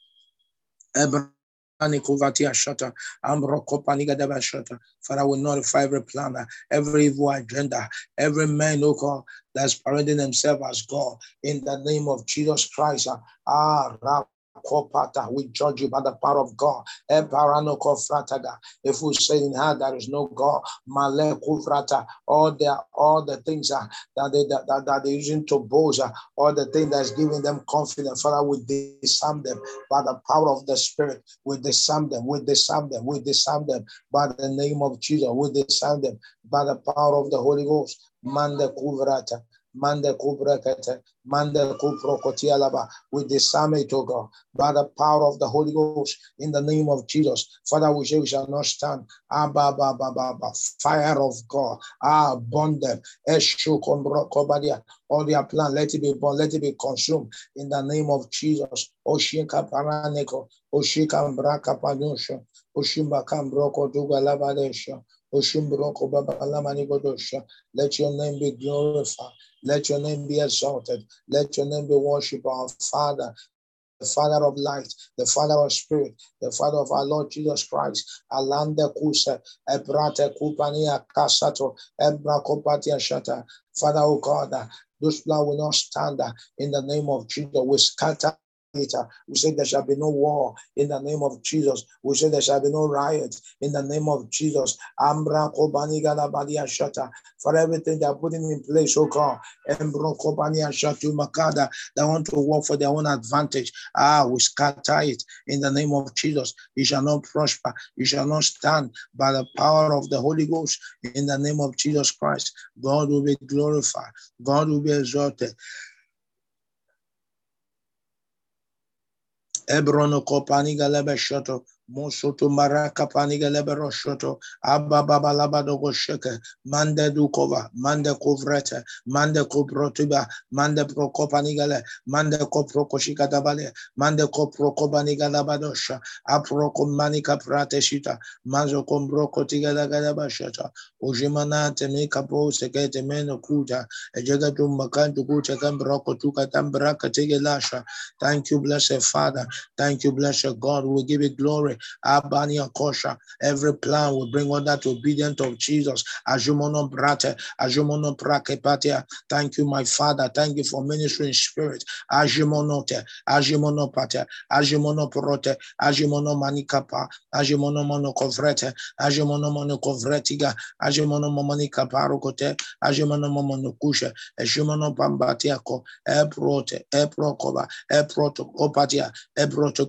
Father, will notify every planner, every evil agenda, every man, oh God, that's parading themselves as God. In the name of Jesus Christ. Ah, we judge you by the power of God. If we say in her there is no God, all the all the things that they that, that they're using to boast, all the things that's giving them confidence, Father, we disarm them by the power of the Spirit. We disarm them, we disarm them, we disarm them by the name of Jesus. We disarm them by the power of the Holy Ghost. Manda kuvrata. Manda kubrakete, manda kuprokotialaba. We disarm it, O by the power of the Holy Ghost, in the name of Jesus. Father, we say we shall not stand. Abba, ba, ba. Fire of God. Ah, burn them. Eshu kombrokobadia. All their plan, let it be born, let it be consumed in the name of Jesus. Oshinka paraneko, Oshika braka padusha, Oshimba kambroko duga labadesha. Let your name be glorified. Let your name be exalted. Let your name be worshipped, our Father, the Father of light, the Father of spirit, the Father of our Lord Jesus Christ. Alanda kusa, ebrate kupania kasato, ebra kopatia shata. Father, oh God, uh, those blood will not stand uh, in the name of Jesus. We scatter We say there shall be no war in the name of Jesus. We say there shall be no riot in the name of Jesus. For everything they are putting in place, oh God. Embro. They want to work for their own advantage. Ah, we scatter it in the name of Jesus. You shall not prosper. You shall not stand by the power of the Holy Ghost in the name of Jesus Christ. God will be glorified. God will be exalted. Ebron'u kopani galebe şato Mosoto maraka paniga lebero shoto. Abba baba labado gosheke. Mande dukova. Mande kovrete. Mande koprotuba. Mande prokopanigale. Mande koprokoshika dabale. Mande koprokobaniga labadosha. Aproko manika prate shita. Mazo kombroko tigala galaba shata. Ujimana temika po sekete meno kuta. Ejega tumakantu kuta kambroko tuka tambraka tigelasha. Thank you, blessed Father. Thank you, blessed God. We give you glory. Abania Kosha. Every plan will bring under to obedience of Jesus. Ajumono Brate, Ajumono Prakepatia. Thank you, my Father. Thank you for ministering spirit. Ajumonote, Ajumono Pate, Ajumono Prote, Ajumono Manikapa, Ajumono Monocovrete, Ajumono Monocovretiga, Ajumono Momonica Parocote, Ajumono Momono Ajumono Pambatiaco, Eprote, Eprocoba, Eproto Copatia, Eproto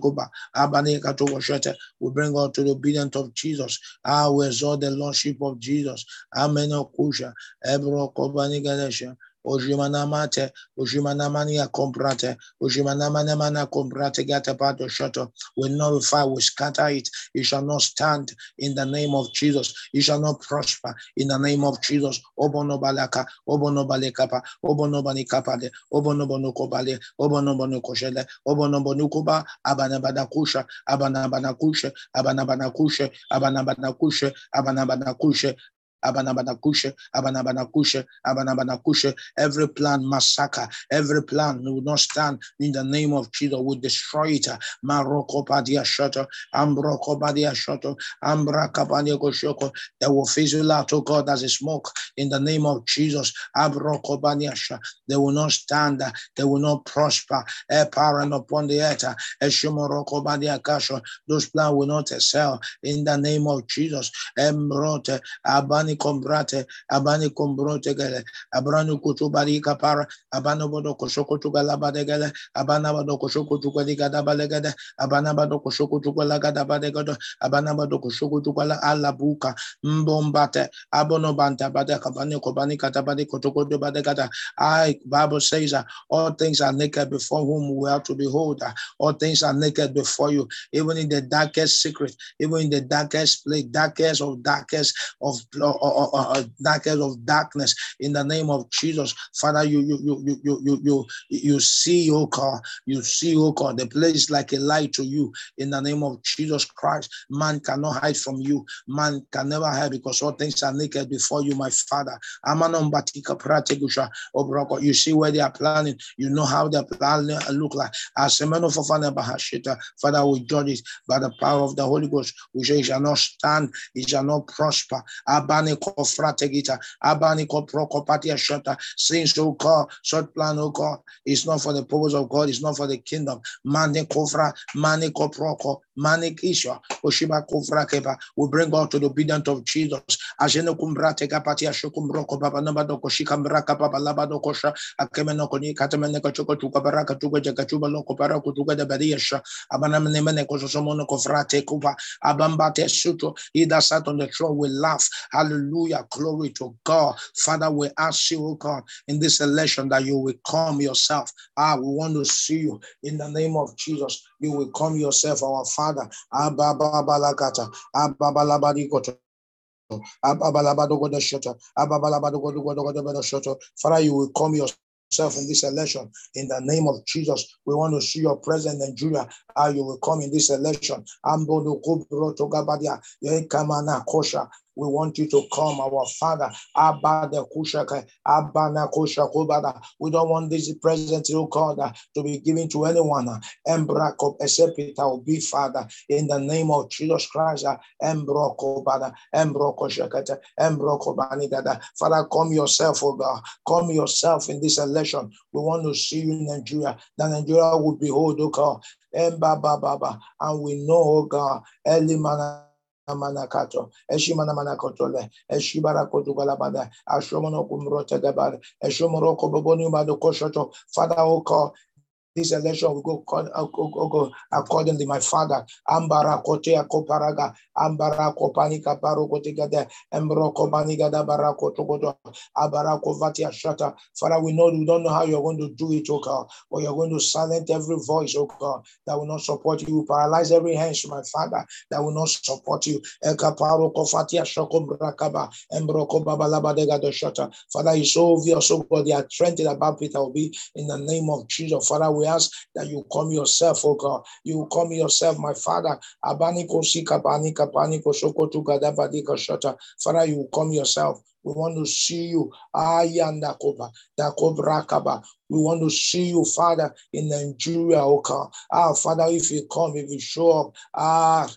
We bring out to the obedience of Jesus. Ah, we exalt the Lordship of Jesus. Amen. Ebro Ganesha. Ojimanamate, Ojimanamania comprate, Ojimanamana comprate gatapato shoto. We nullify, we scatter it. It shall not stand in the name of Jesus. It shall not prosper in the name of Jesus. Obono balaka, Obono balekapa, Obono banikapade, Obono bonukobale, Obono bonukoshele, Obono bonukuba, Abanabanakusha, Abanabanakusha, Abanabanakusha, Abanabanakusha, Abanabanakusha, Abanabanakushe, Abanabanakushe. Every plan, massacre, every plan will not stand in the name of Jesus. We destroy it. Maroko Padia Shutter, Ambroko Padia Shutter, Ambra Kapadia Koshoko. They will fizzle out, oh God, as a smoke in the name of Jesus. Abroko Baniasha. They will not stand, they will not prosper. A parent upon the earth. Eshumoroko Badia Kasho. Those plans will not excel in the name of Jesus. Embrote, Abani Combrate, Abani Combrote Gele, Abranu Kutubari Kapara, Abano Bodo Koshoko to Galabadegele, Abanabado Koshoko to Galigada Balegade, Abanabado Koshoko to Galagada Badegodo, Abanabado Koshoko to Gala Alabuka, Mbombate, Abonobanta Badeka Bani Kobani Katabadi Kotoko de Badegada. I Bible says that all things are naked before whom we have to behold. All things are naked before you, even in the darkest secret, even in the darkest place, darkest of darkest of, of, of darkest of darkness. In the name of Jesus, Father, you you you you you you you, see, oh God, you see, oh God, the place like a light to you. In the name of Jesus Christ, man cannot hide from you. Man can never hide because all things are naked before you, my Father. You see where they are planning. You know how their plan look like. As a man of Father, we judge it by the power of the Holy Ghost. We say it shall not stand, it shall not prosper. Abani frategita, abani prokopatia shota. Since, oh God, such plan, oh God, is not for the purpose of God, it's not for the kingdom. Mane kofra, mane koproko, mane kisha, oshiba kofra keba. We bring God to the obedience of Jesus. Ajene kumbrate kapatia shokumbroko baba nabado koshika mbraka baba labado kosha akemeno koni katemene kachoko chuka baraka chuka jaka chuba loko para kutuka de bariasha abana mene kososomono kofrate kupa abambate suto ida sat on the throne we laugh hallelujah glory to God. Father we ask you oh God in this election that you will come yourself. Ah we want to see you. In the name of Jesus you will come yourself our Father. Abba balakata abba balabadikoto Father, you will come yourself in this election. In the name of Jesus. We want to see your presence in Nigeria. How you will come in this election. Ah, Ambodo Kubro Togabadia, ah. Yekamana Kosha, We want you to come, our Father. Abba the Kushaka, Abba Nakushakubada. We don't want this present, oh God, to be given to anyone. Embrakop, except it will be, Father, in the name of Jesus Christ. Embrokobada, Embrokoshakata, Embrokobanigada. Father, come yourself, oh God. Come yourself in this election. We want to see you in Nigeria. That Nigeria will behold, oh God. And we know, oh God, Elimana manakato eshimana manakotole eshibara kotugalabada ashomono kumrote gabar eshomoro koboboni mado koshoto father God this election will uh, go, go, accordingly, my father. Ambara kotea koparaga, ambara kopanika barokotigade, embro kobanigada barakotogodo, abara kovatia shata. Father, we know we don't know how you're going to do it, oh God, but you're going to silence every voice, oh God, that will not support you. Paralyze every hand, my father, that will not support you. Ekaparo kofatia shokom brakaba, embro kobabalabadega do shata. Father, it's so obvious, oh God, they are trending about Peter will be in the name of Jesus. Father, we we ask that you come yourself, oh God. You come yourself, my Father. Abaniko sika panika paniko shoko tu gadabadika shata. Father, you come yourself. We want to see you. Ayanda koba, da kobra. We want to see you, Father, in Nigeria, oh God. Ah, Father, if you come, if you show up, ah,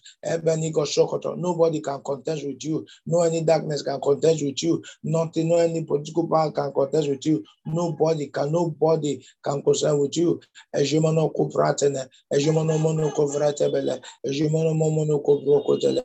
nobody can contest with you. No any darkness can contest with you. Nothing, no any political power can contest with you. Nobody can, nobody can contest with you. Ejimono kubratene, ejimono mono kovratebele, ejimono mono kobrokotele.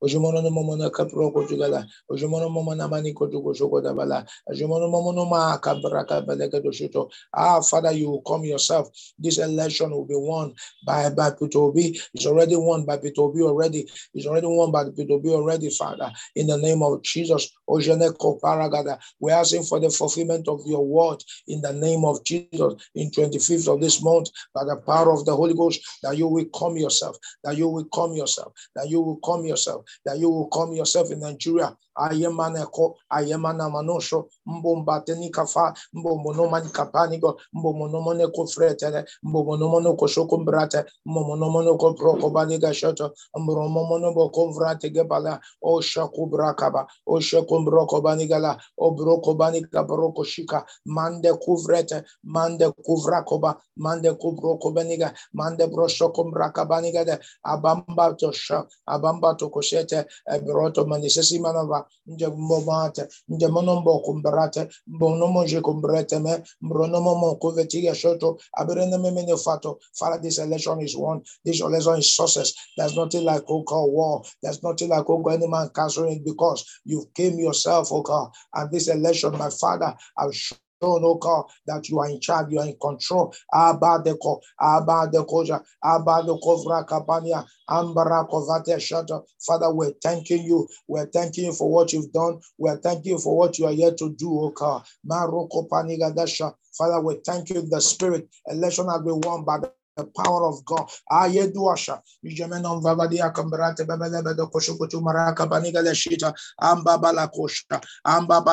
Ojumono no momono kapro ko jugala. Ojumono momona mani ko jugo jogo da bala. Ojumono momono ma kabra kabele ke doshuto. Ah, Father, you will come yourself. This election will be won by by Peter Obi. It's already won by Peter Obi already. It's already won by Peter Obi already, Father. In the name of Jesus, Ojene Paragada. We're asking for the fulfillment of your word in the name of Jesus in 25th of this month by the power of the Holy Ghost that you will come yourself, that you will come yourself, that you will come yourself yourself, that you will come yourself in Nigeria. Ayemaneko, Ayemana Manosho, Mbombateni Kafa, Mbomonomani Kapanigo, Mbomonomoneko Fretele, Mbomonomonoko Shokumbrate, Mbomonomonoko Prokobaniga Shoto, Mbromomonoko Vrate Gebala, O Shakubrakaba, O Shakumbrokobaniga, O Brokobanika Broko Shika, Mande Kuvrete, Mande Kuvrakoba, Mande Kubrokobaniga, Mande Broshokumbrakabanigade, Abamba to Shak, Abamba to Koshete, Broto Manisesi Manova, nje mbomate nje monombo kumbrate mbonomo je kumbrete me mbronomo mo kuvetiga shoto abrene me mene fato. Father this election is won. This election is success. There's nothing like oh God war. There's nothing like oh God any man canceling because you came yourself oh God. And this election my Father I've God, that you are in charge, you are in control. Abba the ko, Abba the koja, Abba the kovra kapania, Ambara kovate shata. Father, we're thanking you. We're thanking you for what you've done. We're thanking you for what you are yet to do, oh God. Maroko paniga dasha. Father, we thank you the spirit. Election has been won by the the power of God. Aye duasha. Jemenon vavadia kambrate bebelebe do koshukutu maraka baniga leshita. Amba balakosha. Amba.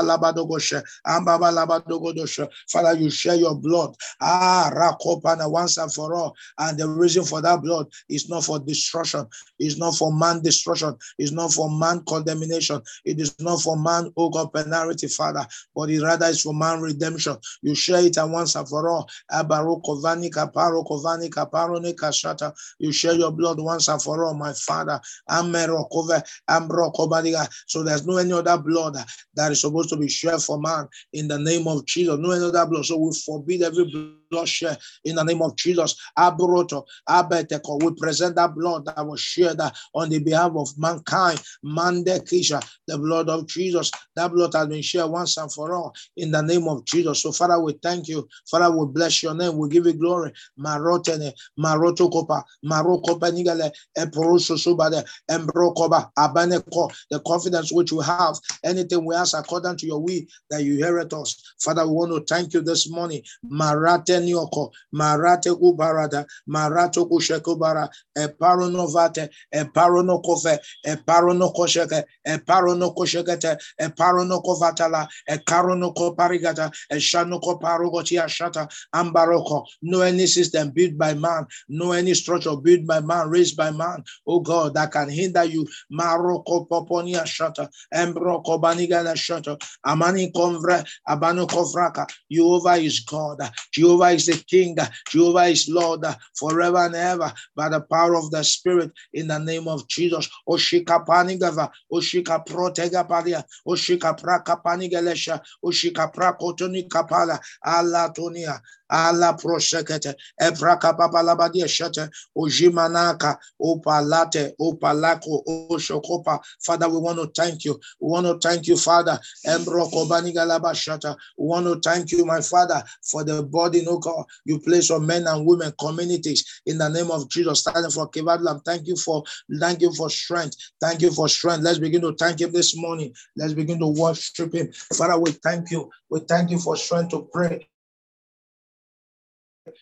Amba balabado godosha. Father, you share your blood. Ah, rakopana once and for all. And the reason for that blood is not for destruction. It's not for man destruction. It's not for man condemnation. It is not for man, oh God, penalty, Father. But it rather is for man redemption. You share it and once and for all. Abarokovani kaparokovani kaparone kashata. You share your blood once and for all, my Father. Amerokove, Ambrokobadiga. So there's no any other blood that is supposed to be shared for man in the name of Jesus. No any other blood. So we forbid every blood share eh, in the name of Jesus. Abroto, Abeteko. We present that blood that was shared eh, on the behalf of mankind. Mande Kisha, the blood of Jesus. That blood has been shared once and for all in the name of Jesus. So, Father, we thank you. Father, we bless your name. We give you glory. Marotene, Maroto Kopa, Maroko Benigale, Eporosho Subade, Embrokoba, Abaneko, the confidence which we have, anything we ask according to your will, that you hear it us. Father, we want to thank you this morning. Marate Nyoko, Marate Kubarada, Marato Kushekubara, Eparono Vate, Eparono Kofe, Eparono Kosheke, Eparono Koshekete, Eparono Kovatala, Ekarono Koparigata, Eshano Koparogotia Shata, Ambaroko. No any system built by man, no any structure built by man, raised by man, oh God, that can hinder you. Maroko poponia shata, embroko banigana shata, amani konvra, abano kovraka. Jehovah is God, Jehovah is the King, Jehovah is Lord uh, forever and ever by the power of the Spirit in the name of Jesus. Oshika panigava, Oshika protega palia, Oshika praka panigalesha, Oshika prakotoni kapala, alatonia, ala prosekete evraka babalabadia shete ojimanaka opalate opalako oshokopa father we want to thank you. We want to thank you father. Embroko banigalaba shata. We want to thank you my father for the body no god. You place on men and women communities in the name of jesus. Standing for kivadlam thank you for thank you for strength. Thank you for strength. Let's begin to thank him this morning. Let's begin to worship him. Father we thank you. We thank you for strength to pray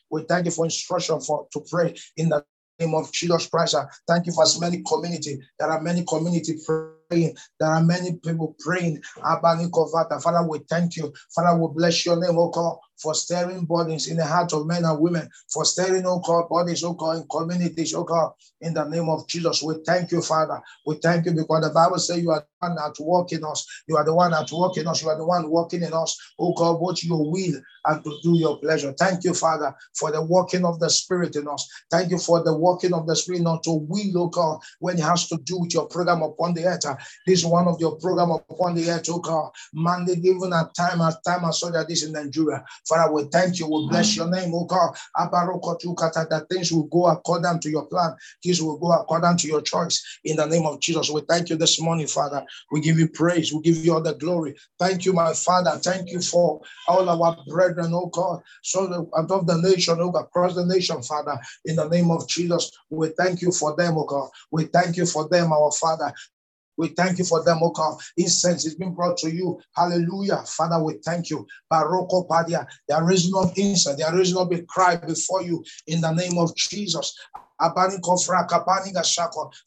we thank you for instruction for to pray in the name of Jesus Christ. Thank you for as many community. There are many community praying. There are many people praying. Father, we thank you. Father, we bless your name, oh God for stirring bodies in the heart of men and women, for stirring, oh God, bodies, oh God, in communities, oh God, in the name of Jesus. We thank you, Father. We thank you because the Bible says you are the one that work in us. You are the one that work in us. You are the one working in us, oh God, what your will and to do your pleasure. Thank you, Father, for the working of the Spirit in us. Thank you for the working of the Spirit, not to will, oh God, when it has to do with your program upon the earth. This is one of your program upon the earth, oh God. Monday, even at time, at time I saw that this in Nigeria. Father, we thank you. We mm. bless your name, oh God. That things will go according to your plan. Things will go according to your choice. In the name of Jesus, we thank you this morning, Father. We give you praise. We give you all the glory. Thank you, my Father. Thank you for all our brethren, oh God. So out of the nation, oh God, across the nation, Father. In the name of Jesus, we thank you for them, oh God. We thank you for them, our Father. We thank you for them, oh God. Incense is being brought to you. Hallelujah. Father, we thank you. Baroko Padia. There is no incense. There is no big cry before you in the name of Jesus.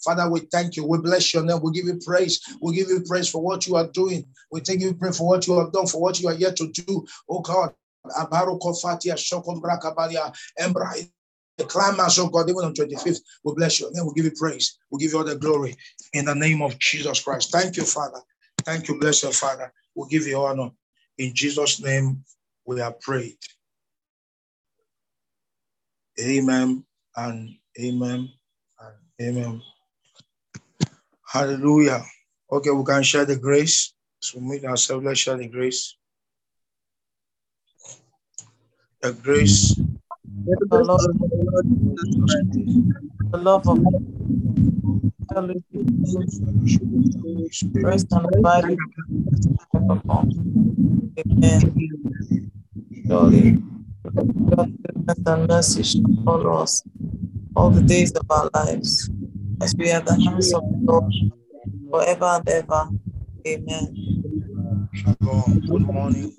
Father, we thank you. We bless your name. We give you praise. We give you praise for what you are doing. We thank you praise for what you have done, for what you are yet to do. Oh God. Abaroko Fatia the climax of God, even on 25th, we bless you. Then we'll give you praise. We'll give you all the glory in the name of Jesus Christ. Thank you, Father. Thank you, blessed Father. We give you honor. In Jesus' name, we are prayed. Amen and amen and amen. Hallelujah. Okay, we can share the grace. So meet ourselves. Let's share the grace. The grace the Lord, the love of rest and abide Amen. Surely, God's goodness and mercy shall follow us all the days of our lives, as we are the hands of the Lord forever and ever. Amen. Good morning.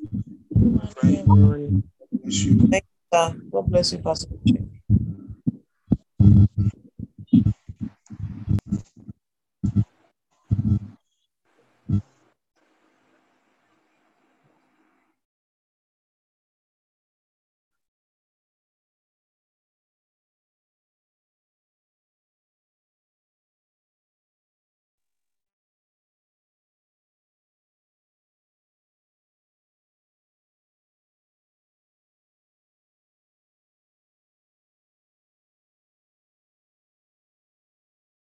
Thank God bless you, Pastor.